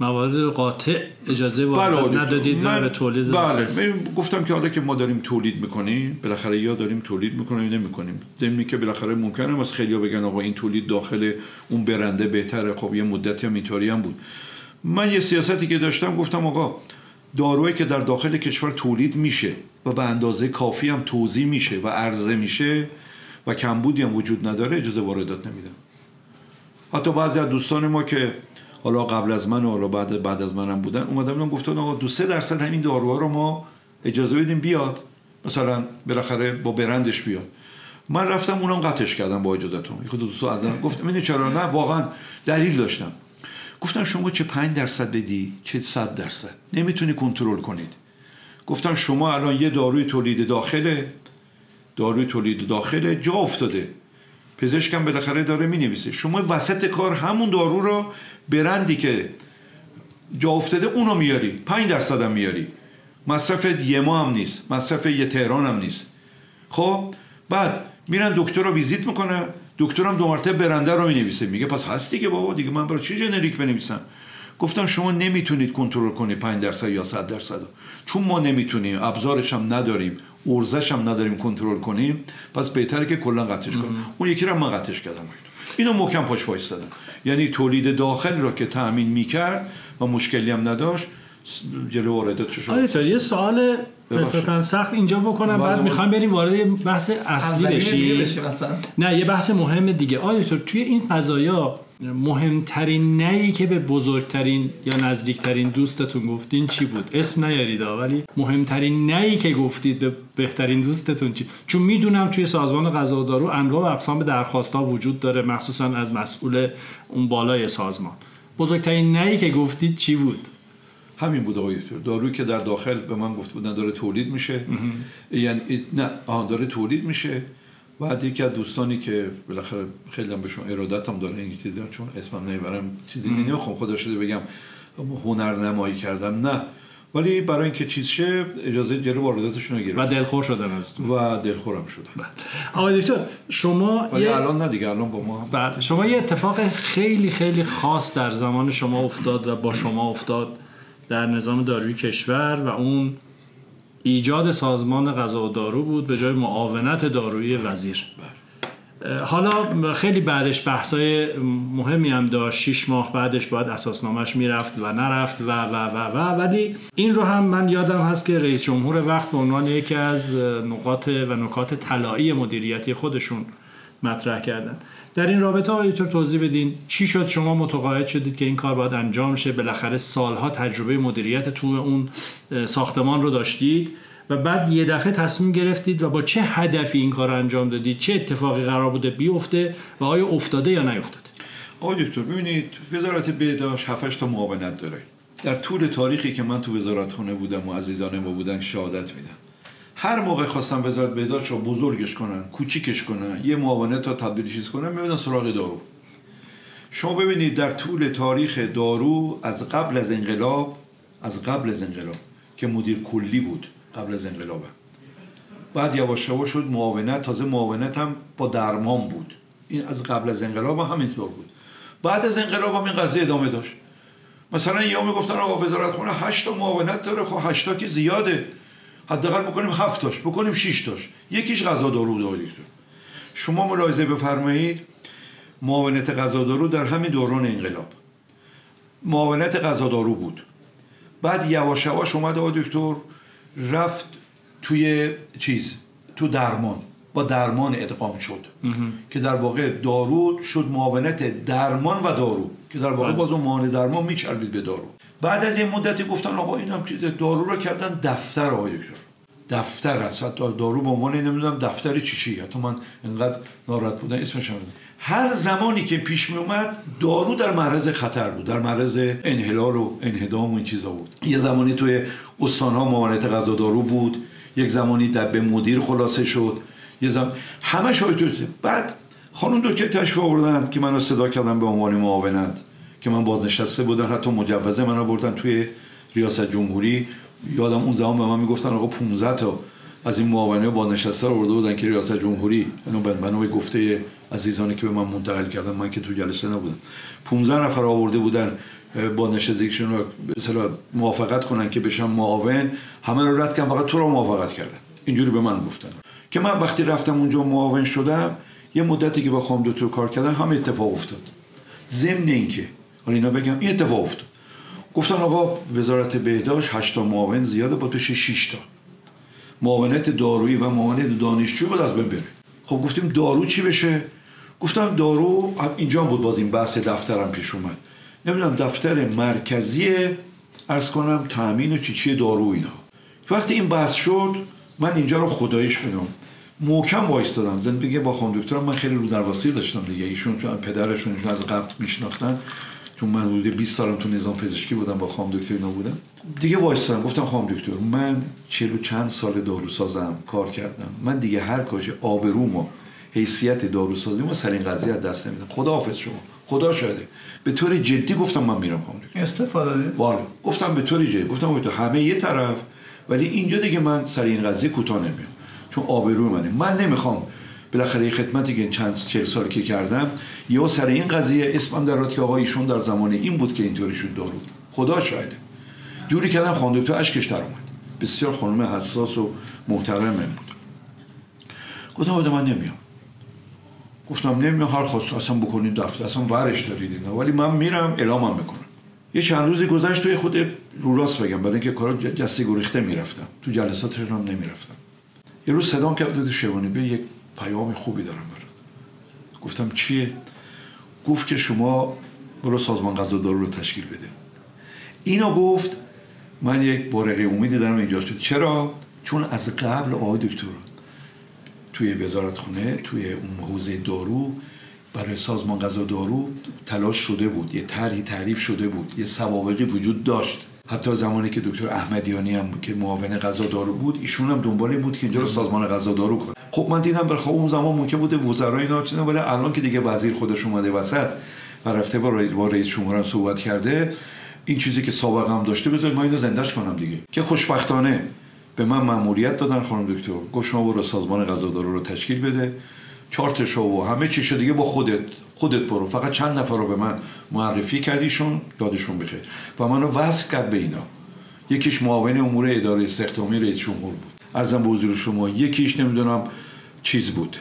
موارد قاطع اجازه وارد بله ندادید و به تولید بله. من گفتم که حالا که ما داریم تولید می‌کنیم بالاخره یا داریم تولید می‌کنیم یا نمی‌کنیم. ضمن که بالاخره ممکنه از خیلیا بگن آقا این تولید داخل اون برنده بهتره. خب یه مدتی هم اینطوری هم بود. من یه سیاستی که داشتم گفتم آقا دارویی که در داخل کشور تولید میشه و به اندازه کافی هم توضیح میشه و عرضه میشه و کمبودی هم وجود نداره اجازه واردات نمیدم. حتی بعضی از دوستان ما که حالا قبل از من و حالا بعد بعد از منم بودن اومدن گفتن آقا دو سه درصد همین داروها رو ما اجازه بدیم بیاد. مثلا بالاخره با برندش بیاد. من رفتم اونم قطعش کردم با اجازهتون خود دوستو ازم گفتم من چرا؟ نه واقعا دلیل داشتم. گفتم شما چه 5 درصد بدی چه 100 درصد؟ نمی‌تونی کنترل کنید. گفتم شما الان یه داروی تولید داخله داروی تولید داخله جا افتاده. پزشکم بالاخره داره می نویسه شما وسط کار همون دارو رو برندی که جا افتاده اونو میاری. 5 درصد هم میاری. مصرف یه ماه هم نیست. مصرف یه تهران هم نیست. خب بعد میرن دکتر رو ویزیت می‌کنه. دکترم دو مرتبه برنده رو می نویسه میگه پس هستی که بابا دیگه من برای چی جنریک بنویسم؟ گفتم شما نمی‌تونید کنترل کنید 5 درصد یا 100 درصد چون ما نمی‌تونیم ابزارش هم نداریم ارزش هم نداریم کنترل کنیم پس بهتره که کلا قطعش کنیم. اون یکی رو من قطعش کردم. اینو محکم پاش وایستادم. یعنی تولید داخل را که تأمین می‌کرد و مشکلی هم نداشت جلو وارداتش شد آره یه سوال نسبتا سخت اینجا بکنم بعد می‌خوام بریم وارد بحث اصلی بشیم. نه یه بحث مهم دیگه. آیا توی این قضایا مهمترین نهی که به بزرگترین یا نزدیکترین دوستتون گفتین چی بود؟ اسم نیارید ولی مهمترین نهی که گفتید به بهترین دوستتون چی؟ چون می‌دونم توی سازمان غذا و دارو انواع و اقسام درخواست ها وجود داره مخصوصا از مسئول اون بالای سازمان. بزرگترین نهی که گفتید چی بود؟ همین بود آقای دارویی که در داخل به من گفت بودن داره تولید میشه. یعنی نه آن داره تولید میشه. بعد یکی از دوستانی که بالاخره خیلی هم بهشون ارادت هم داره این چیزی چون اسمم نمی‌برم چیزی نمی‌خوام خدا شده بگم هنر نمایی کردم. نه. ولی برای اینکه چیز شه اجازه جلو وارداتشون رو گرفت. و دلخور شدن از و دلخورم شدن. بله. آقای دکتر شما ولی یه... الان نه دیگه الان با ما بله. شما یه اتفاق خیلی خیلی خاص در زمان شما افتاد و با شما افتاد. در نظام داروی کشور و اون ایجاد سازمان غذا و دارو بود به جای معاونت دارویی وزیر. حالا خیلی بعدش بحثای مهمی هم داشت. شیش ماه بعدش باید اساسنامش می‌رفت و نرفت و و و و ولی این رو هم من یادم هست که رئیس جمهور وقت به عنوان یکی از نقاط و نکات طلایی مدیریتی خودشون مطرح کردن. در این رابطه آقای توضیح بدین چی شد؟ شما متقاعد شدید که این کار باید انجام شه. بالاخره سالها تجربه مدیریت تو اون ساختمان رو داشتید و بعد یه دفعه تصمیم گرفتید و با چه هدفی این کار انجام دادید؟ چه اتفاقی قرار بوده بیفته و آیا افتاده یا نیفتاده؟ آقای دکتر ببینید وزارت بهداشت 7 تا معاونت داره. در طول تاریخی که من تو وزارت خونه بودم و عزیزان ما بودن شهادت میدم هر موقع خواستم وزارت بهداشت رو بزرگش کنن کوچیکش کنن یه معاونت تا تبدیل چیز کنن میبودن سراغ دارو. شما ببینید در طول تاریخ دارو از قبل از انقلاب از قبل از انقلاب که مدیر کلی بود قبل از انقلاب بعد یواش یواش شد معاونت تازه معاونت هم با درمان بود. این از قبل از انقلاب هم همینطور بود. بعد از انقلاب هم این قضیه ادامه داشت. مثلا یه می‌گفتن آقا وزارت خونه 8 تا معاونت داره خب 8 تا که زیاده. حداقل بکنیم هفت تاش بکنیم 6 تاش. یکیش غذا دارو دارید. شما ملاحظه بفرمایید معاونت غذا دارو در همین دوران انقلاب. معاونت غذا دارو بود. بعد یواش یواش اومد آقای دکتر رفت توی چیز؟ تو درمان. با درمان ادغام شد. که در واقع دارو شد معاونت درمان و دارو. که در واقع بله. باز اون معاون درمان میچربید به دارو. بعد از این مدتی گفتن آقا اینم چیز دارو رو کردن دفتر آقای دکتر. دفتر هست حتی دارو به عنوان نمی‌دونم دفتر چی چی. حتی من انقدر ناراحت بودم اسمش هم هر زمانی که پیش می اومد دارو در معرض خطر بود در معرض انحلال و انهدام و این چیزا بود. یه زمانی توی استانها معاونت غذا دارو بود یک زمانی در به مدیر خلاصه شد. یه زمان همه شاید بعد خانم دکتر تشریف آوردن که منو صدا کردن به عنوان معاونت. که من بازنشسته بودن حتی مجوزه منو بردن توی ریاست جمهوری. یادم اون زمان به من می‌گفتن آقا 15 تا از این معاونه بازنشسته رو برده بودن که ریاست جمهوری. اینو بنا به گفته عزیزانی که به من منتقل کردن من که تو جلسه نبودم. 15 نفر آورده بودن بازنشستگیشون رو اصطلاح موافقت کنن که بشن معاون. همه رو رد کردن فقط تو رو موافقت کردن. اینجوری به من گفتن. که من وقتی رفتم اونجا معاون شدم یه مدتی که با خانم دکتر کار کردم هم اتفاق افتاد. ضمن اینکه حالا اینا بگم این اتفاق افتاد. گفتن آقا وزارت بهداشت 8 تا معاون زیاده با بشه 6 تا. معاونت دارویی و معاونت دانشجو بود از بین بره. خب گفتیم دارو چی بشه؟ گفتم دارو اینجا بود باز این بحث دفترم پیش اومد. نمی‌دونم دفتر مرکزی ارز کنم تامین و چی چی دارو اینا. وقتی این بحث شد من اینجا رو خدایش بدم. محکم وایستادم زندگی با خانم من خیلی رو داشتم دیگه. ایشون چون پدرشون از قبل میشناختن. چون من حدود 20 سالم تو نظام پزشکی بودم با خانم دکتر اینا بودم. دیگه وایستادم گفتم خانم دکتر من چلو چند سال داروسازم کار کردم. من دیگه هر کاش آبرومو حیثیت داروسازی ما سر این قضیه از دست نمیدم. خدا حافظ شما. خدا شاهده. به طور جدی گفتم من میرم خانم دکتر. استفاده دید بله گفتم به طور جدی. گفتم تو همه یه طرف ولی اینجا دیگه من سر این قضیه کوتاه نمیام. چون آبرو منه. من نمی‌خوام بالاخره خدمتی که چند چهل سال که کردم یا سر این قضیه اسمم در که آقا ایشون در زمان این بود که اینطوری شد دارو. خدا شاهده جوری کردم خانم دکتر اشکش در اومد. بسیار خانم حساس و محترم بود. گفتم بده من نمیام. گفتم نمیام هر خواست اصلا بکنید دفتر. اصلا ورش دارید اینا. ولی من میرم اعلامم می‌کنم. یه چند روزی گذشت توی خود رو راست بگم. برای اینکه کارا جسته گریخته می‌رفتم. تو جلسات هم نمی‌رفتم. یه روز صدام کرد دو شیوانی به یک پیام خوبی دارم برات. گفتم چیه؟ گفت که شما برو سازمان غذا دارو رو تشکیل بده. اینو گفت من یک بارقه امیدی دارم اینجا شد چرا؟ چون از قبل آقای دکتر توی وزارت خونه توی اون حوزه دارو برای سازمان غذا دارو تلاش شده بود. یه طرحی تعریف شده بود. یه سوابقی وجود داشت. حتی زمانی که دکتر احمدیانی هم که معاون غذا دارو بود ایشون هم دنبال بود که اینجا رو سازمان غذا دارو کنه. خب من دیدم بر اون زمان ممکن بوده وزرای اینا چیزا ولی الان که دیگه وزیر خودش اومده وسط و رفته با رئیس با رئیس جمهور هم صحبت کرده این چیزی که سابقه هم داشته بذارید ما اینو زندهش کنم دیگه. که خوشبختانه به من مأموریت دادن خانم دکتر. گفت شما برو سازمان غذا دارو رو تشکیل بده. چارت شو و همه چی شده دیگه با خودت خودت برو. فقط چند نفر رو به من معرفی کردیشون یادشون بخیر. و منو وصل کرد به اینا. یکیش معاون امور اداره استخدامی رئیس جمهور بود. ارزم به حضور شما یکیش نمی‌دونم چیز بود.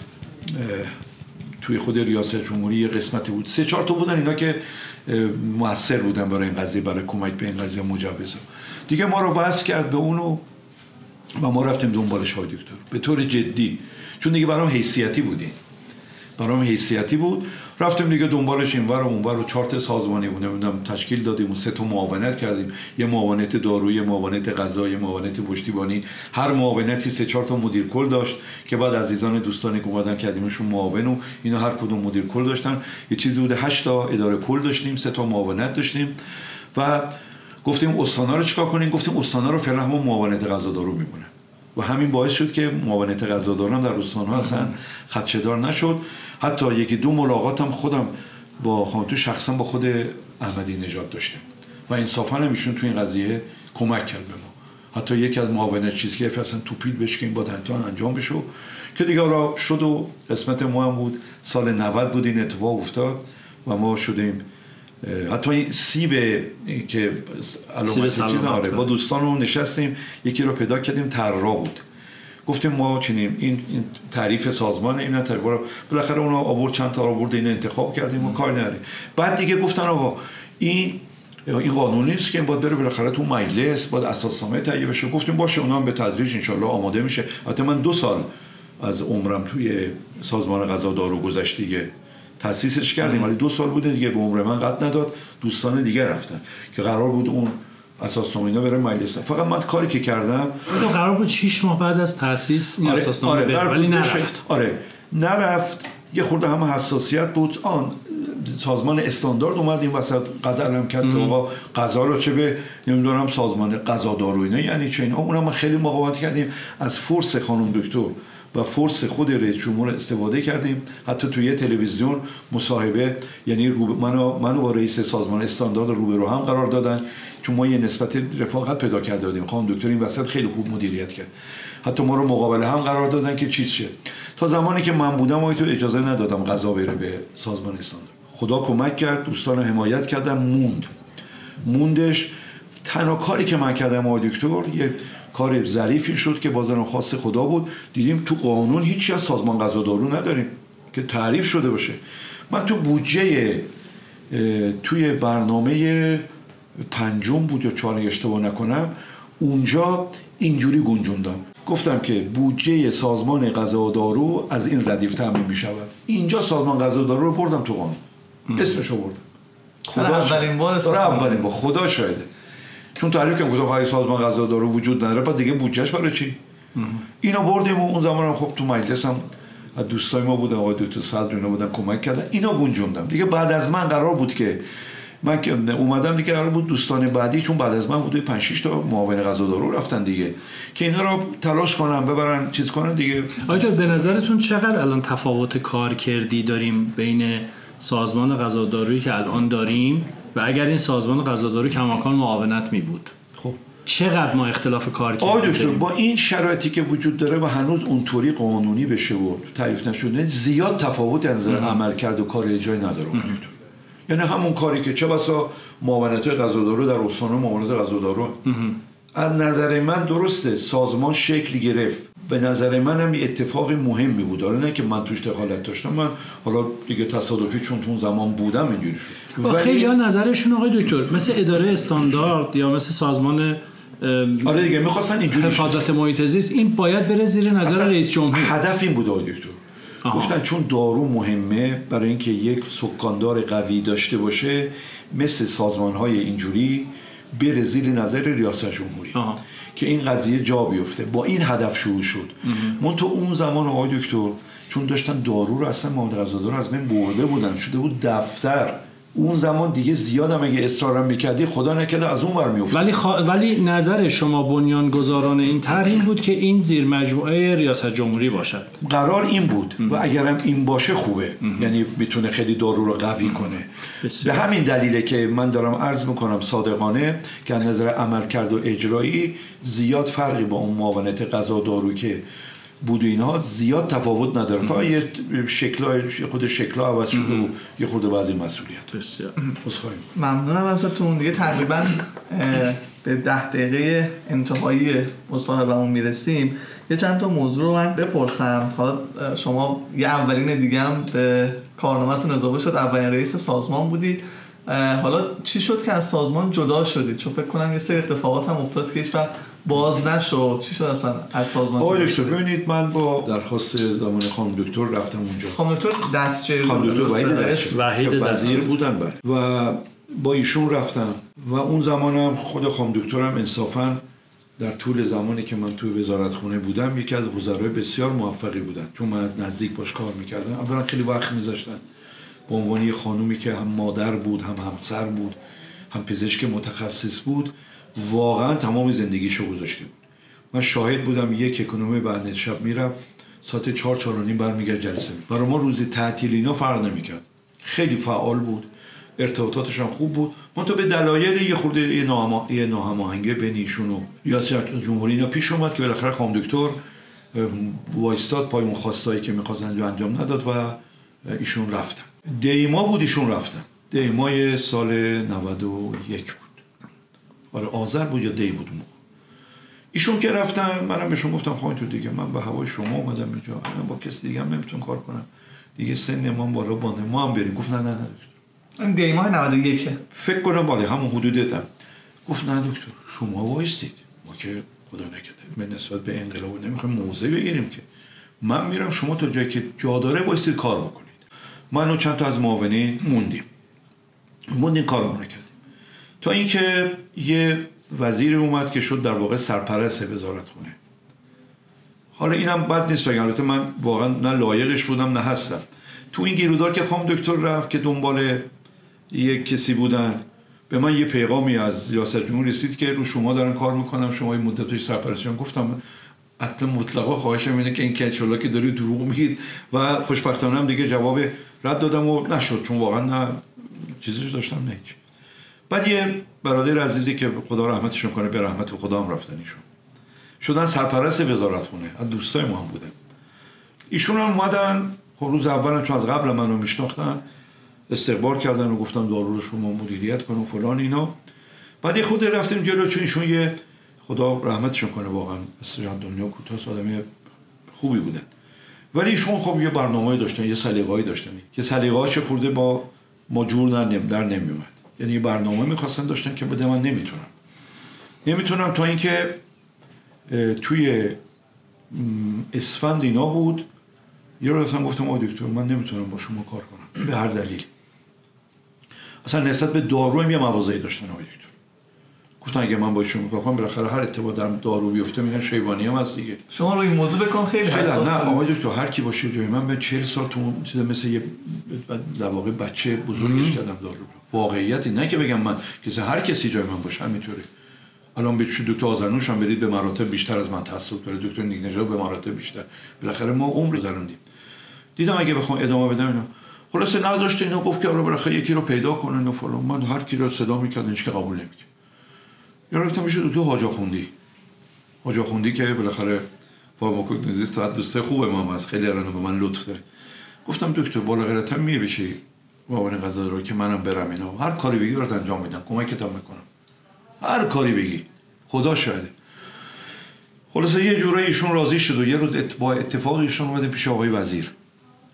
توی خود ریاست جمهوری یه قسمتی بود. سه چهار تا بودن اینا که موثر بودن برای این قضیه برای کمک به این قضیه مجوزا. دیگه ما رو وصل کرد به اونو و ما رفتیم دنبالش های دکتر. به طور جدی. چون دیگه برام حیثیتی بودیم برام حیثیتی بود. رفتیم دیگه دنبالش اینور و اونور و چارت سازمانی بود. نمی‌دونم تشکیل دادیم و سه تا معاونت کردیم. یه معاونت دارویی معاونت غذایی معاونت پشتیبانی. هر معاونتی سه چهار تا مدیر کل داشت که بعد عزیزان دوستانی که اومدن کردیمشون معاون و اینا هر کدوم مدیر کل داشتن. یه چیزی بوده 8 تا اداره کل داشتیم سه تا معاونت داشتیم. و گفتیم استانا رو چیکار کنیم؟ گفتیم استانا رو فعلا همون معاونت غذا دارو میمونه. و همین باعث شد که معاونت غذاداران در روستانها اصلا خدشه‌دار نشد. حتی یکی دو ملاقاتم خودم با خانتو شخصا با خود احمدی نژاد داشتم و انصافا هم ایشون تو این قضیه کمک کرد به ما. حتی یکی از معاونت چیزی که اصلا توپیل بشه که این با انجام بشه. که دیگه را شد و قسمت ما هم بود. سال 90 بود این اتفاق افتاد و ما شدیم حتی این سیب که علامت آره با دوستان رو نشستیم یکی رو پیدا کردیم تررا بود. گفتیم ما چنین این, این تعریف سازمان این تعریف رو بالاخره اونا آورد چند تا آورد این انتخاب کردیم و کار نره بعد دیگه گفتن آقا این این قانونی است که باید بره بالاخره تو مجلس باید اساسنامه تهیه بشه. گفتیم باشه اونا هم به تدریج ان آماده میشه. حتی من دو سال از عمرم توی سازمان غذا دارو گذشت دیگه. تاسیسش کردیم ولی دو سال بوده دیگه به عمر من قد نداد. دوستان دیگه رفتن که قرار بود اون اساس نامه بره مجلس. فقط من کاری که کردم قرار بود 6 ماه بعد از تاسیس این آره، اساس آره، بره ولی. نرفت. آره نرفت. یه خورده همه حساسیت بود. آن سازمان استاندارد اومد این وسط قدرم کرد که آقا غذا رو چه به نمی‌دونم سازمان غذا دارو اینا یعنی چه اینا. اونم خیلی مقاومت کردیم. از فورس خانم دکتر و فورس خود رئیس جمهور استفاده کردیم. حتی توی تلویزیون مصاحبه یعنی منو منو با رئیس سازمان استاندارد روبرو هم قرار دادن. چون ما یه نسبت رفاقت پیدا کرده بودیم. خانم دکتر این وسط خیلی خوب مدیریت کرد. حتی ما رو مقابله هم قرار دادن که چیز شه. تا زمانی که من بودم آقای تو اجازه ندادم غذا بره به سازمان استاندارد. خدا کمک کرد دوستان حمایت کردم موند. موندش تنها کاری که من کردم آقای دکتر یه کار ظریفی شد که بازم خاص خدا بود. دیدیم تو قانون هیچی از سازمان غذا دارو نداریم که تعریف شده باشه. من تو بودجه توی برنامه پنجم بود یا چهار اشتباه نکنم اونجا اینجوری گنجوندم. گفتم که بودجه سازمان غذا و دارو از این ردیف تامین می شود اینجا سازمان غذا و دارو رو بردم تو قانون. اسمش رو بردم. برای اولین بار استفاده اولین بار. خدا شاهده. چون تعریف کردم گفتم سازمان غذا دارو وجود نداره بعد دیگه بودجهش برای چی؟ اینو بردیم و اون زمان خب تو مجلس هم دوستای ما بودن آقای دکتر صدر اینا بودن کمک کردن. اینا گنجوندم. دیگه بعد از من قرار بود که من که اومدم دیگه قرار بود دوستان بعدی چون بعد از من حدود 5 6 تا معاون غذا دارو رفتن دیگه که اینا رو تلاش کنن ببرن چیز کنن دیگه. آیا به نظرتون چقدر الان تفاوت کارکردی داریم بین سازمان غذادارویی که الان داریم و اگر این سازمان غذادارو کماکان معاونت می بود. خب. چقدر ما اختلاف کارکردی آقای دکتر با این شرایطی که وجود داره و هنوز اونطوری قانونی بشه و تعریف نشده زیاد تفاوت از نظر عمل کرد و کار اجرایی نداره یعنی همون کاری که چه بسا معاونت غذادارو در استان معاونت غذادارو. از نظر من درسته سازمان شکل گرفت. به نظر من هم اتفاق مهمی بود حالا نه که من توش دخالت داشتم من حالا دیگه تصادفی چون تو اون زمان بودم اینجوری شد با خیلی ها نظرشون آقای دکتر مثل اداره استاندارد یا مثل سازمان آره دیگه می‌خواستن اینجوری. حفاظت محیط زیست این باید بره زیر نظر رئیس جمهور هدف این بود آقای دکتر. گفتن چون دارو مهمه برای اینکه یک سکاندار قوی داشته باشه مثل سازمان های اینجوری بره زیر نظر ریاست جمهوری. آها. که این قضیه جا بیفته. با این هدف شروع شد. من تو اون زمان آقای دکتر چون داشتن دارو رو اصلا غذادارو رو از بین برده بودن. شده بود دفتر. اون زمان دیگه زیادم اگه اصرارم می‌کردی خدا نکرده از اون برمی ولی, خوا- ولی نظر شما بنیانگذاران این طرح این بود که این زیر مجموعه ریاست جمهوری باشد. قرار این بود و اگرم این باشه خوبه. یعنی می‌تونه خیلی دارو رو قوی کنه. بسیار. به همین دلیله که من دارم عرض می‌کنم صادقانه که از نظر عمل کرد و اجرایی زیاد فرقی با اون معاونت غذا دارو که بود و اینها زیاد تفاوت نداره. فقط یه شکلای خود شکلا عوض شده و یه خورده بعضی مسئولیت. بسیار. ممنونم ازتون. دیگه تقریبا به ده دقیقه انتهایی مصاحبمون می‌رسیم. یه چند تا موضوع رو من بپرسم. حالا شما یه اولین دیگه هم به کارنامهتون اضافه شد. اولین رئیس سازمان بودید. حالا چی شد که از سازمان جدا شدید؟ چون فکر کنم یه سری اتفاقات هم افتاد که هیچ وقت باز نشد. چی شد اصلا؟ از سازمان آقای دکتر؟ ببینید من با درخواست زمان خانم دکتر رفتم اونجا. خانم دکتر دستجوی خانم دکتر وحید وزیر. بودن بله. و با ایشون رفتم. و اون زمانم خود خانم دکترم انصافا در طول زمانی که من توی وزارت خونه بودم یکی از وزرای بسیار موفقی بودن. چون من نزدیک باش کار می‌کردم. اولا خیلی وقت میذاشتن. به عنوان یه خانومی که هم مادر بود هم همسر بود هم پزشک متخصص بود. واقعا تمام زندگیشو گذاشته بود من شاهد بودم یک اکنومی بعد شب میرم ساعت چهار چهار و نیم برمیگرد جلسه. برای ما روزی تعطیل اینا فرق نمی‌کرد. خیلی فعال بود. ارتباطاتش هم خوب بود. من تو به دلایل یه خورده یه, ناهما- یه ناهماهنگی بین ایشون و ریاست جمهوری اینا پیش اومد که بالاخره خانم دکتر وایستاد پای اون خواستایی که می‌خواست انجام انجام نداد و ایشون رفتن. دیما بود ایشون رفتن. دیمای سال 91 آره آذر بود یا دی بود موقع. ایشون که رفتن منم بهشون گفتم خواهی تو دیگه من به هوای شما اومدم اینجا. من با کسی دیگه هم نمی‌تونم کار کنم. دیگه سن ما بالا بانده ما هم بریم. گفت نه نه نه دکتر. این دیماه 91 فکر کنم بالا همون حدودتم. گفت نه دکتر. شما وایستید. ما که خدا نکرده به نسبت به انقلاب نمی‌خوایم موضع بگیریم که. من میرم شما تا جایی که جا داره بایستید کار بکنید. من و چند تا از معاونین موندیم. موندیم کار نکردیم تا اینکه یه وزیر اومد که شد در واقع سرپرست وزارت خونه. حالا اینم بد نیست بگم. البته من واقعا نه لایقش بودم نه هستم. تو این گیرودار که خواهم دکتر رفت که دنبال یک کسی بودن به من یه پیغامی از ریاست جمهور رسید که رو شما دارن کار می‌کنم شما این مدت سرپرستشون گفتم اصلا مطلقا خواهشم اینه که این کچولا که داری دروغ میگید و خوشبختانه هم دیگه جواب رد دادم و نشد. چون واقعا نه چیزیش داشتم نه بعد یه برادر عزیزی که خدا رحمتشون کنه به رحمت خدا هم رفتن ایشون. شدن سرپرست وزارت خونه از دوستای ما هم بودن ایشون هم اومدن خب روز اول چون از قبل من رو میشناختن استقبال کردن و گفتم دارو رو شما مدیریت کن و فلان اینا. بعد خود رفتیم جلو چون ایشون یه خدا رحمتشون کنه واقعا استراحت دنیا کوتاه آدمی خوبی بودن ولی ایشون خب یه برنامه داشتن یه سلیقه‌ای داشتن. که سلیقه‌اش خورده با ما جور در نمیومد یعنی برنامه می‌خواستن داشتن که بده من نمی‌تونم. نمی‌تونم تا اینکه توی اسفند اینا بود یه رو رفتم گفتم آقای دکتر من نمی‌تونم با شما کار کنم. به هر دلیل. اصلا نسبت به دارو هم یه موازهی داشتن آقای دکتر. گفتن اگه من با شما کار کنم بالاخره هر اتفاق در دارو بیفته میگن شیبانی هم هست دیگه. شما رو این موضوع بکن خیلی حساس نه آقای دکتر هر کی باشه جای من به 40 سال تو اون چیز مثل یه در واقع بچه بزرگش کردم دارو. واقعیتی نه که بگم من کسی هر کسی جای من باشه همینطوره. الان به دکتر آزرنوش هم برید به مراتب بیشتر از من تحصیل داره دکتر نیکنجا به مراتب بیشتر. بالاخره ما عمر گذروندیم دیدم اگه بخوام ادامه بدم اینا خلاصه نذاشت اینو گفت که بالاخره یکی رو پیدا کنن و فلان. من هر کی رو صدا می‌کردن هیچ که قبول نمی‌کرد. یا رفتم میشه دکتر حاجا خوندی. حاجا خوندی که بالاخره فارماکوگنوزیست تو دوسته خوبه ما هست. خیلی الان به من لطف داره. گفتم دکتر بالا غیرت می بشی معاون غذا رو که منم برم اینا. هر کاری بگی برات انجام میدم. کمکتم می‌کنم. هر کاری بگی. خدا شاهده. خلاصه یه جورایی ایشون راضی شد و یه روز با اتفاق ایشون اومده پیش آقای وزیر.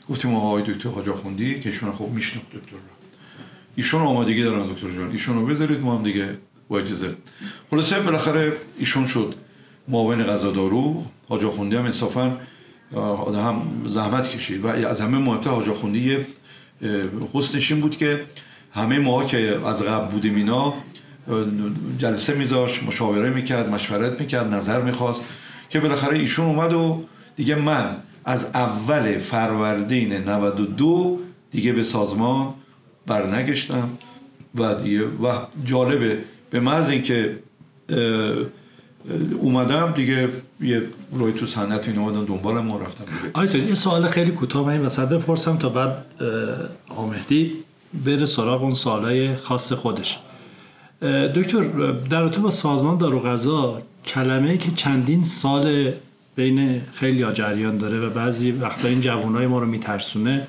گفتیم آقای دکتر حاجا خوندی؟ که ایشون خوب میشناخت دکتر رو. ایشون آمادگی دارن دکتر جان. ایشون رو بذارید ما هم دیگه با اجازه خلاصه بالاخره ایشون شد. معاون غذا دارو حاجا خوندی هم انصافا هم زحمت کشید. و از همه مهمتر حاجا خوندی حسنش بود که همه ما که از قبل بودیم اینا جلسه میذاشت مشاوره می‌کرد مشورت می‌کرد نظر می‌خواست که بالاخره ایشون اومد و دیگه من از اول فروردین 92 دیگه به سازمان برنگشتم. و دیگه و جالبه به محض اینکه اومدم دیگه یه روی تو صنعت این اومدم دنبال ما رفتم آیتون یه سوال خیلی کوتاه من این وسط بپرسم تا بعد آمهدی بره سراغ اون سوالای خاص خودش. دکتر در رابطه سازمان دارو غذا کلمه که چندین سال بین خیلی جریان داره و بعضی وقتا این جوانای ما رو میترسونه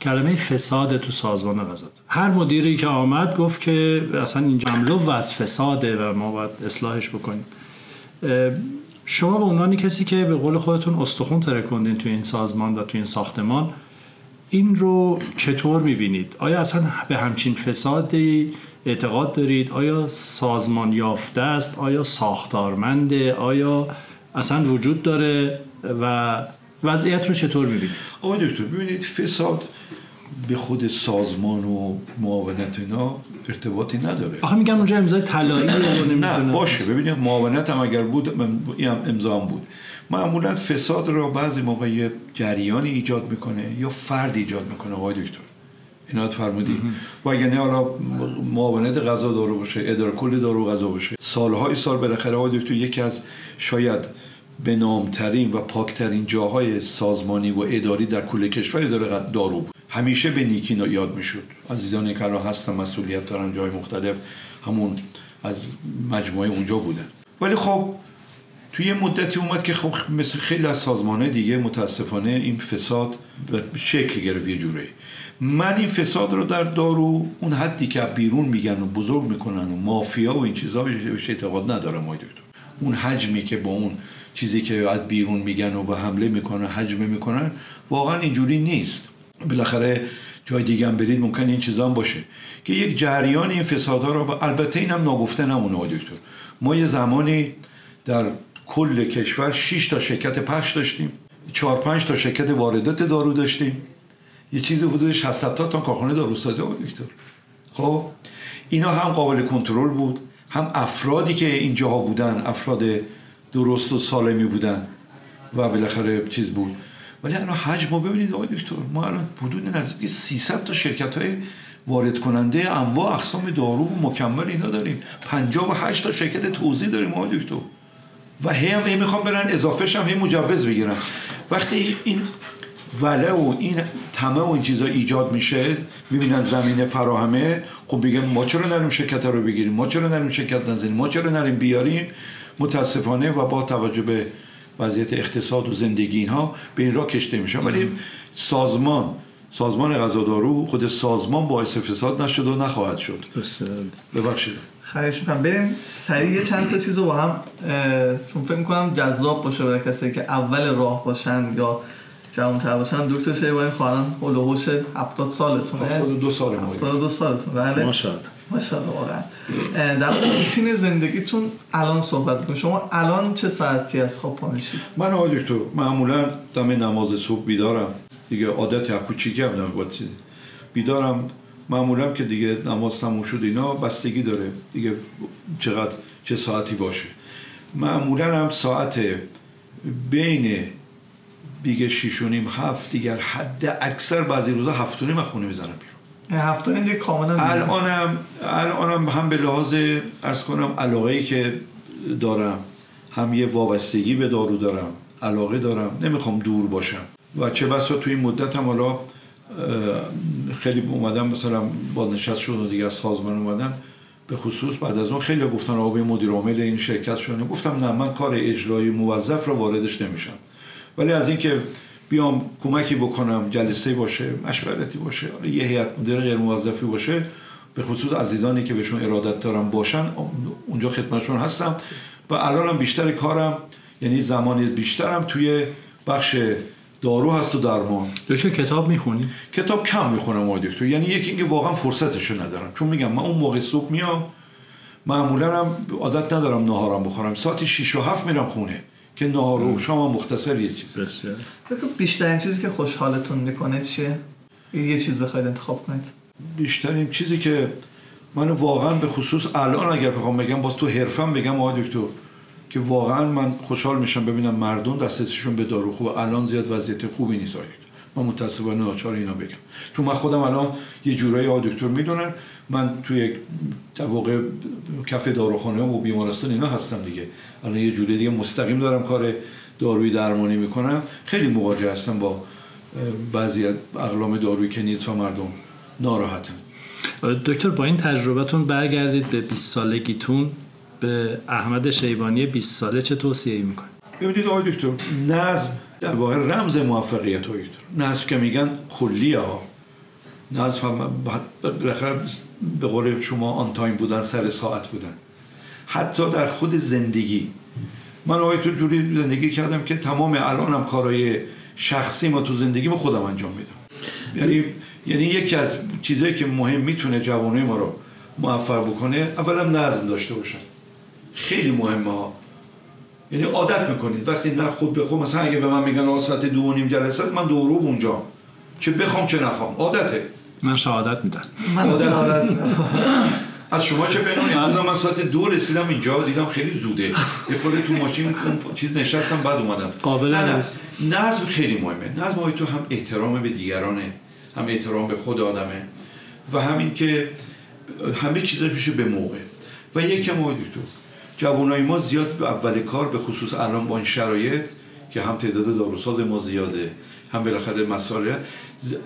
کلمه فساد تو سازمان غذا هر مدیری که آمد گفت که اصلا این جملو از فساده و ما باید اصلاحش بکنیم شما به عنوان کسی که به قول خودتون استخون ترکوندین تو این سازمان و تو این ساختمان این رو چطور می‌بینید؟ آیا اصلا به همچین فسادی اعتقاد دارید؟ آیا سازمان یافته است؟ آیا ساختارمنده؟ آیا اصلا وجود داره و وضعیت رو چطور می‌بینید؟ آقای دکتر ببینید فساد به خود سازمان و معاونت اینا ارتباطی نداره. آخه میگم اونجا امضای طلایی نه باشه. ببینید معاونت هم اگر بود این هم امضا هم بود. معمولا فساد رو بعضی موقع یه جریانی ایجاد می‌کنه یا فرد ایجاد می‌کنه آقای دکتر. اینا فرمودی. و اگر نه حالا معاونت غذا دارو باشه اداره کل دارو غذا باشه. سالهای سال بالاخره آقای دکتر یکی از شاید به نامترین و پاکترین جاهای سازمانی و اداری در کل کشور اداره دارو بود. همیشه به نیکی یاد می‌شد. عزیزانی که الان هستن مسئولیت دارن جای مختلف. همون از مجموعه اونجا بودن ولی خب توی یه مدتی اومد که خب مثل خیلی از سازمانه دیگه متاسفانه این فساد شکل گرفت یه جوره من این فساد رو در دارو اون حدی که بیرون میگن و بزرگ می‌کنن و مافیا و این چیزها بهش اعتقاد ندارم ما دکتر. اون حجمی که با اون چیزی که از بیرون میگن و به حمله می‌کنن حجمه می‌کنن واقعا اینجوری نیست. بالاخره جای دیگه هم برید ممکن این چیزا هم باشه. که یک جریان این فسادها رو البته اینم ناگفته نمونه دکتر. ما یه زمانی در کل کشور 6 تا شرکت پخش داشتیم. چهار پنج تا شرکت واردات دارو داشتیم. یه چیز حدود 60 تا کارخانه داروسازی دکتر. خب اینا هم قابل کنترل بود. هم افرادی که اینجاها بودن افراد درست و سالمی بودن و بالاخره چیز بود. ولی الان حجم ما ببینید آقای دکتر ما الان حدود نزدیک 300 تا شرکت های وارد کننده انواع اقسام دارو و مکمل اینا داریم. 58 تا شرکت توزیع داریم آقای دکتر. و هی هم می‌خوام برن اضافه هم هی مجوز بگیرن. وقتی این وله و این تمه و این چیزا ایجاد میشه می‌بینن زمینه فراهمه خب بگم ما چرا نریم شرکت رو بگیریم؟ ما چرا نریم شرکت نزنیم؟ ما چرا نریم بیاریم؟ متاسفانه و با توجه به وضعیت اقتصاد و زندگی اینها به این را کشته میشه ولی سازمان سازمان غذادارو خود سازمان باعث فساد نشد و نخواهد شد. ببخشید. خواهش می‌کنم. بریم سریع چند تا چیز رو با هم چون فکر می‌کنم جذاب باشه برای کسی که اول راه باشن یا جوان تر باشن. دکتر شیبانی خواهران هلوهوش 70 سالتونه. 72 سال 72 سالتون بله. ماشاءالله. ماشاءالله واقعا. در روتین زندگیتون الان صحبت می‌کنم شما الان چه ساعتی از خواب پا میشید؟ من آقای دکتر معمولا دم نماز صبح بیدارم. دیگه عادت یا کوچیکی هم دارم بیدارم معمولا که دیگه نماز تموم شد اینا بستگی داره. دیگه چقدر چه ساعتی باشه. معمولا هم ساعت بین دیگه شیش و نیم هفت دیگر حد اکثر بعضی روزا هفت و نیم خونه می‌زنم بیرون. دیگه کاملا الانم الانم هم به لحاظ ارز کنم علاقه ای که دارم هم یه وابستگی به دارو دارم علاقه دارم نمی‌خوام دور باشم. و چه بسا توی این مدت هم حالا خیلی اومدم مثلا نشست شد و دیگه از سازمان اومدن. به خصوص بعد از اون خیلی گفتن آقای مدیر عامل این شرکت شده گفتم نه من کار اجرایی موظف رو واردش نمیشم. ولی از اینکه بیام کمکی بکنم جلسه باشه مشورتی باشه یه هیئت مدیر غیر موظفی باشه به خصوص عزیزانی که بهشون ارادت دارم باشن اونجا خدمتشون هستم. و الانم بیشتر کارم یعنی زمانی بیشترم توی بخش دارو هست و درمان. دکتر کتاب می‌خونی؟ کتاب کم می‌خونم آقای دکتر. یعنی یکی اینکه واقعا فرصتشو ندارم. چون میگم من اون موقع صبح میام معمولا هم عادت ندارم نهارم بخورم. ساعت 6 و 7 میرم خونه. که نهار و شام مختصر یه چیز. بیشترین چیزی که خوشحالتون می‌کنه چیه؟ یه چیز بخواید انتخاب کنید. بیشترین چیزی که من واقعا به خصوص الان اگر بخوام بگم باز تو حرفم بگم آقای دکتر که واقعا من خوشحال میشم ببینم مردم دسترسیشون به دارو خوب الان زیاد وضعیت خوبی نیست من متاسفانه ناچار اینا بگم. چون من خودم الان یه جورایی آقای دکتر می‌دونن من توی واقع کف داروخانه و بیمارستان اینا هستم دیگه. الان یه جوری دیگه مستقیم دارم کار دارویی درمانی می‌کنم. خیلی مواجه هستم با بعضی اقلام دارویی که نیست و مردم ناراحتن. دکتر با این تجربتون برگردید به 20 سالگیتون. به احمد شیبانی 20 ساله چه توصیه می‌کنید ببینید آقای دکتر نظم در واقع رمز موفقیت دکتر نظم که میگن کلی ها. نظم هم به قول شما آن تایم بودن سر ساعت بودن. حتی در خود زندگی. من آقای تو جوری زندگی کردم که تمام الانم کارهای شخصی ما تو زندگی ما خودم انجام میدم. یعنی یعنی یکی از چیزایی که مهم می‌تونه جوانه ما رو موفق بکنه اولا نظم داشته باشن. خیلی مهمه ها. یعنی عادت می‌کنید. وقتی نه خود به خود مثلا اگه به من میگن آقا ساعت دو و نیم جلسه من دو رو اونجا. چه بخوام چه نخوام. عادته. من شهادت میدم. من عادت. از شما چه بنونی من ساعت دو رسیدم اینجا دیدم خیلی زوده. یه خود تو ماشین چیز نشستم بعد اومدم. قابل نه نظم خیلی مهمه. نظم های تو هم احترام به دیگرانه. هم احترام به خود آدمه. و همین که همه چیزا میشه به موقع. و یکم آقای دکتر. جوانای ما زیاد به اول کار به خصوص الان با این شرایط که هم تعداد داروساز ما زیاده هم بالاخره مسائل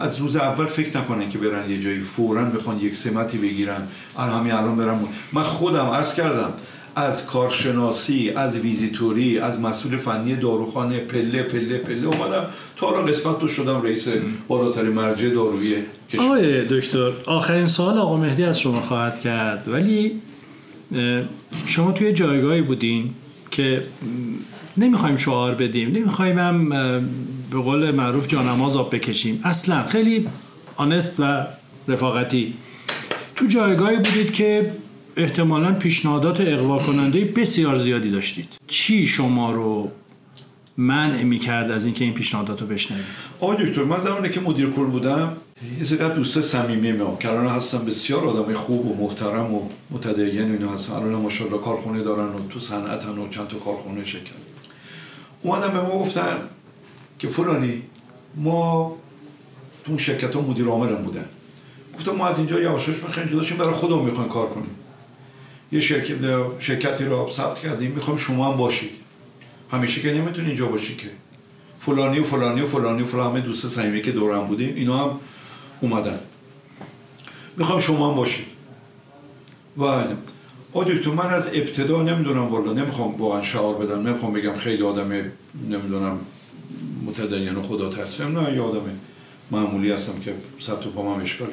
از روز اول فکر نکنن که برن یه جایی فورا بخوان یک سمتی بگیرن. الان همین الان برم من خودم عرض کردم از کارشناسی از ویزیتوری از مسئول فنی داروخانه پله پله پله اومدم تا حالا قسمت تو شدم رئیس بالاتر مرجع دارویی آقای دکتر آخرین سوال آقا مهدی از شما خواهد کرد. ولی شما توی جایگاهی بودین که نمی‌خوایم شعار بدیم نمی‌خوایم هم به قول معروف جانماز آب بکشیم. اصلا خیلی آنست و رفاقتی. تو جایگاهی بودید که احتمالا پیشنهادات اقوا کننده بسیار زیادی داشتید. چی شما رو منع می‌کرد از اینکه این پیشنهادات رو بشنوید؟ آقای دکتر من زمانی که مدیر کل بودم یه سری دوست صمیمی ما الان هستن بسیار آدمای خوب و محترم و متدین و اینا هستن. الان ماشاءالله کارخونه دارن و تو صنعتن و چند تا کارخونه شکل اومدن به ما گفتن که فلانی ما تو شرکت ها مدیر عامل بودن. گفتم ما از اینجا یواشاش می‌خوایم جدا برای خودمون می‌خوایم کار کنیم. یه شرکت شرکتی رو ثبت کردیم می‌خوام شما هم باشید. همیشه که نمی‌تونی اینجا باشی که. فلانی و فلانی و فلانی و فلانی دوست صمیمی که دورم بودیم اینا هم اومدن. می‌خوام شما هم باشید. و آ دکتر من از ابتدا نمی‌دونم والا نمی‌خوام واقعا شعار بدم نمی‌خوام بگم خیلی آدم نمی‌دونم متدین و خدا ترسیم نه یه آدم معمولی هستم که سبت و پامم اشکاله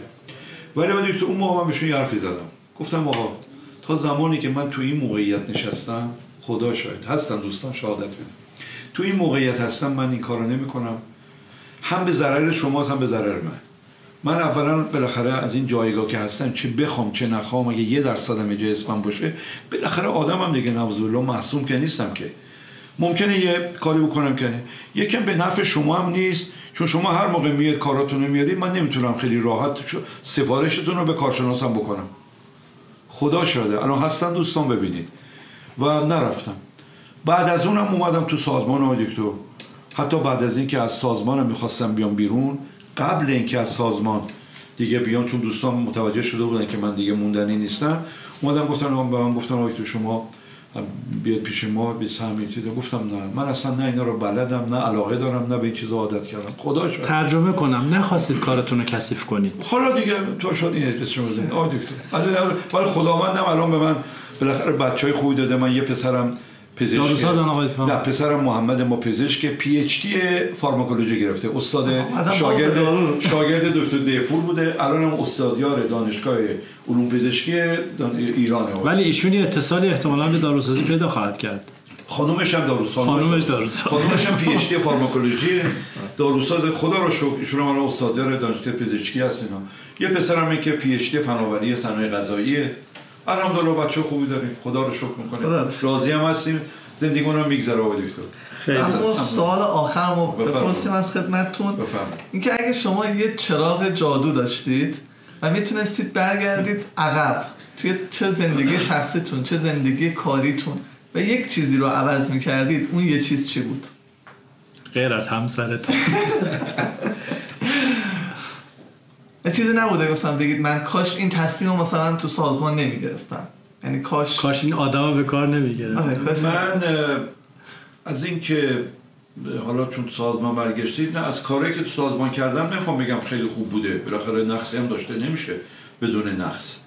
ولی دکتر اون موقع من بهشون حرفی زدم. گفتم آقا تا زمانی که من تو این موقعیت نشستم خدا شاید هستم دوستان شهادت تو این موقعیت هستم من این کارو نمی کنم هم به ضرر شما هم به ضرر من. من اولا بالاخره از این جایگاه که هستم چه بخوام چه نخوام اگه یه درصد هم اسمم باشه بالاخره آدمم دیگه نوز بالله معصوم که نیستم که. ممکنه یه کاری بکنم که یکم به نفع شما هم نیست چون شما هر موقع میاد کاراتون رو میارید من نمی‌تونم خیلی راحت سفارشتون رو به کارشناسم بکنم. خدا شده الان هستن دوستان ببینید. و نرفتم. بعد از اونم اومدم تو سازمان آقای دکتر. حتی بعد از اینکه از سازمانم می‌خواستم بیام بیرون قبل اینکه از سازمان دیگه بیام چون دوستان متوجه شده بودن که من دیگه موندنی نیستم اومدم گفتن به من گفتن آقای تو شما بیاد پیش ما به سهمی گفتم نه من اصلا نه اینا رو بلدم نه علاقه دارم نه به این چیزا عادت کردم. خدا شد ترجمه کنم. نخواستید کارتون رو کثیف کنید. حالا دیگه تو شد این اسم بزنید آقای دکتر. ولی خداوندم الان به من بالاخره بچهای خوبی داده. من یه پسرم پزشک. نه پسرم محمد ما پزشک PhD فارماکولوژی گرفته. استاد شاگرد شاگرد دکتر دیپور بوده. الان هم استادیار دانشگاه علوم پزشکی ایرانه. ولی ایشون اتصالی احتمالاً به داروسازی پیدا خواهد کرد. خانومش هم داروساز. خانومش داروساز. خانومش هم PhD فارماکولوژی. داروساز خدا رو شکر ایشون هم استادیار دانشگاه پزشکی هست اینا. یه پسرم که PhD فناوری صنایع غذاییه الحمدلله بچه خوبی داریم. خدا رو شکر می‌کنیم. راضی هم هستیم. زندگیمون رو میگذره آقای دکتر. اما سوال آخر رو بپرسیم از خدمتتون. اینکه اگه شما یه چراغ جادو داشتید و می‌تونستید برگردید عقب توی چه زندگی شخصیتون چه زندگی کاریتون و یک چیزی رو عوض می‌کردید اون یه چیز چی بود؟ غیر از همسرتون. چیزی نبوده مثلا بگید من کاش این تصمیم رو مثلا تو سازمان نمی‌گرفتم. یعنی کاش کاش این آدم به کار نمی‌گرفت. آره، من از اینکه حالا چون سازمان برگشتید نه از کاری که تو سازمان کردم نمی‌خوام بگم خیلی خوب بوده. بالاخره نقصی هم داشته نمیشه بدون نقص.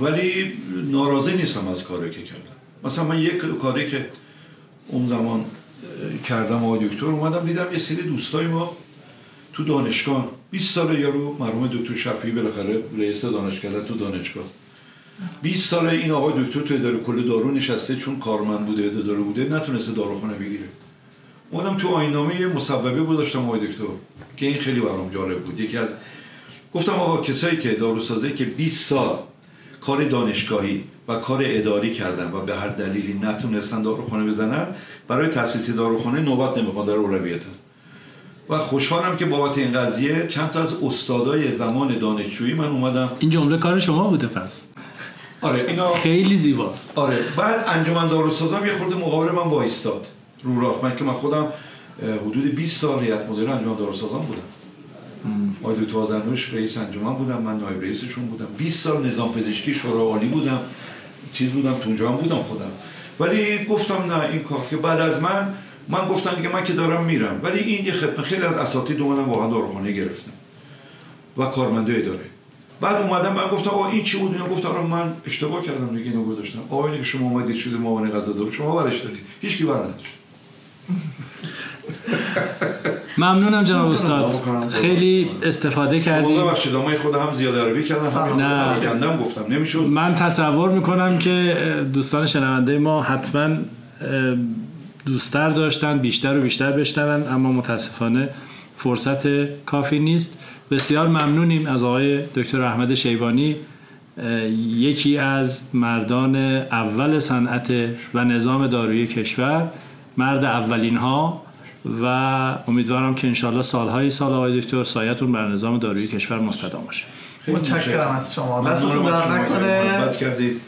ولی ناراضی نیستم از کاری که کردم. مثلا من یک کاری که اون زمان کردم آقای دکتر اومدم دیدم یه سری دوستای ما تو دانشگاه 20 سال یارو مرحوم دکتر شفیعی بالاخره رئیس دانشگاه تو دانشگاه 20 سال این آقای دکتر تو اداره کل دارو نشسته چون کارمند بوده اداره بوده نتونسته داروخانه بگیره. اومدم تو آینامه یه مصوبه بود داشتم آقای دکتر که این خیلی برام جالب بود. یکی از گفتم آقا کسایی که داروسازی که 20 سال کار دانشگاهی و کار اداری کردن و به هر دلیلی نتونستن داروخانه بزنن برای تاسیس داروخانه نوبت نمی‌خواد در اولویتن و خوشحالم که بابت این قضیه چند تا از استادای زمان دانشجویی من اومدم. این جمله کار شما بوده پس. آره اینا خیلی زیباست. آره بعد انجمن داروسازان یه خورده مقابل من وایستاد. رو راه. من که من خودم حدود 20 سال هیئت مدیره انجمن داروسازان بودم. آقای دکتر آذرنوش رئیس انجمن بودم من نایب رئیسشون بودم. 20 سال نظام پزشکی شورای عالی بودم. چیز بودم تو اونجا هم بودم خودم. ولی گفتم نه این کار که بعد از من من گفتم که من که دارم میرم. ولی این یه خدمت خیلی از اساتید اومدن واقعا داروخانه گرفتم و کارمنده اداره. بعد اومدم من گفتم آقا این چی بود؟ اینا گفتم آقا من اشتباه کردم دیگه اینو گذاشتم. آقا اینه که شما اومدید شده معاون غذا دارو. شما برش دارید. هیچ کی بر نداشت. ممنونم جناب استاد. خیلی استفاده کردیم. ببخشید من خودم هم زیاده عربی کردم. نه. گفتم. نمی‌شد. من تصور می‌کنم که دوستان شنونده ما حتما دوستتر داشتن بیشتر و بیشتر بشنون اما متاسفانه فرصت کافی نیست. بسیار ممنونیم از آقای دکتر احمد شیبانی یکی از مردان اول صنعت و نظام دارویی کشور مرد اولین ها و امیدوارم که انشالله سالهای سال آقای دکتر سایتون بر نظام دارویی کشور مستدام باشه. متشکرم از شما. دستتون در نکنه. کردید.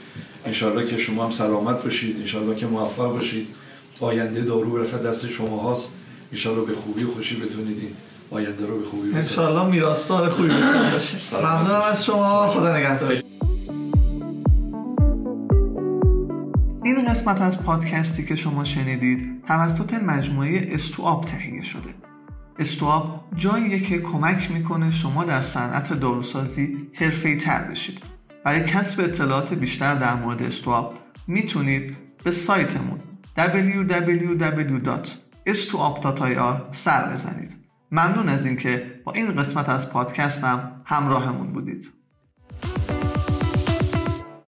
انشالله که شما هم سلامت باشید. انشالله که موفق باشید. آینده دارو برخه دست شما هاست. انشالله به خوبی و خوشی بتونید این آینده رو به خوبی بسید انشالله میراستار خوبی باشید. ممنونم از شما. خدا نگهدار. این قسمت از پادکستی که شما شنیدید توسط مجموعه استواب تهیه شده. استواب جاییه که کمک می‌کنه شما در صنعت داروسازی حرفه‌ای تر بشید. برای کسب اطلاعات بیشتر در مورد استواب می‌تونید به سایتمون www.estuap.ir سر بزنید. ممنون از اینکه با این قسمت از پادکستم همراهمون بودید.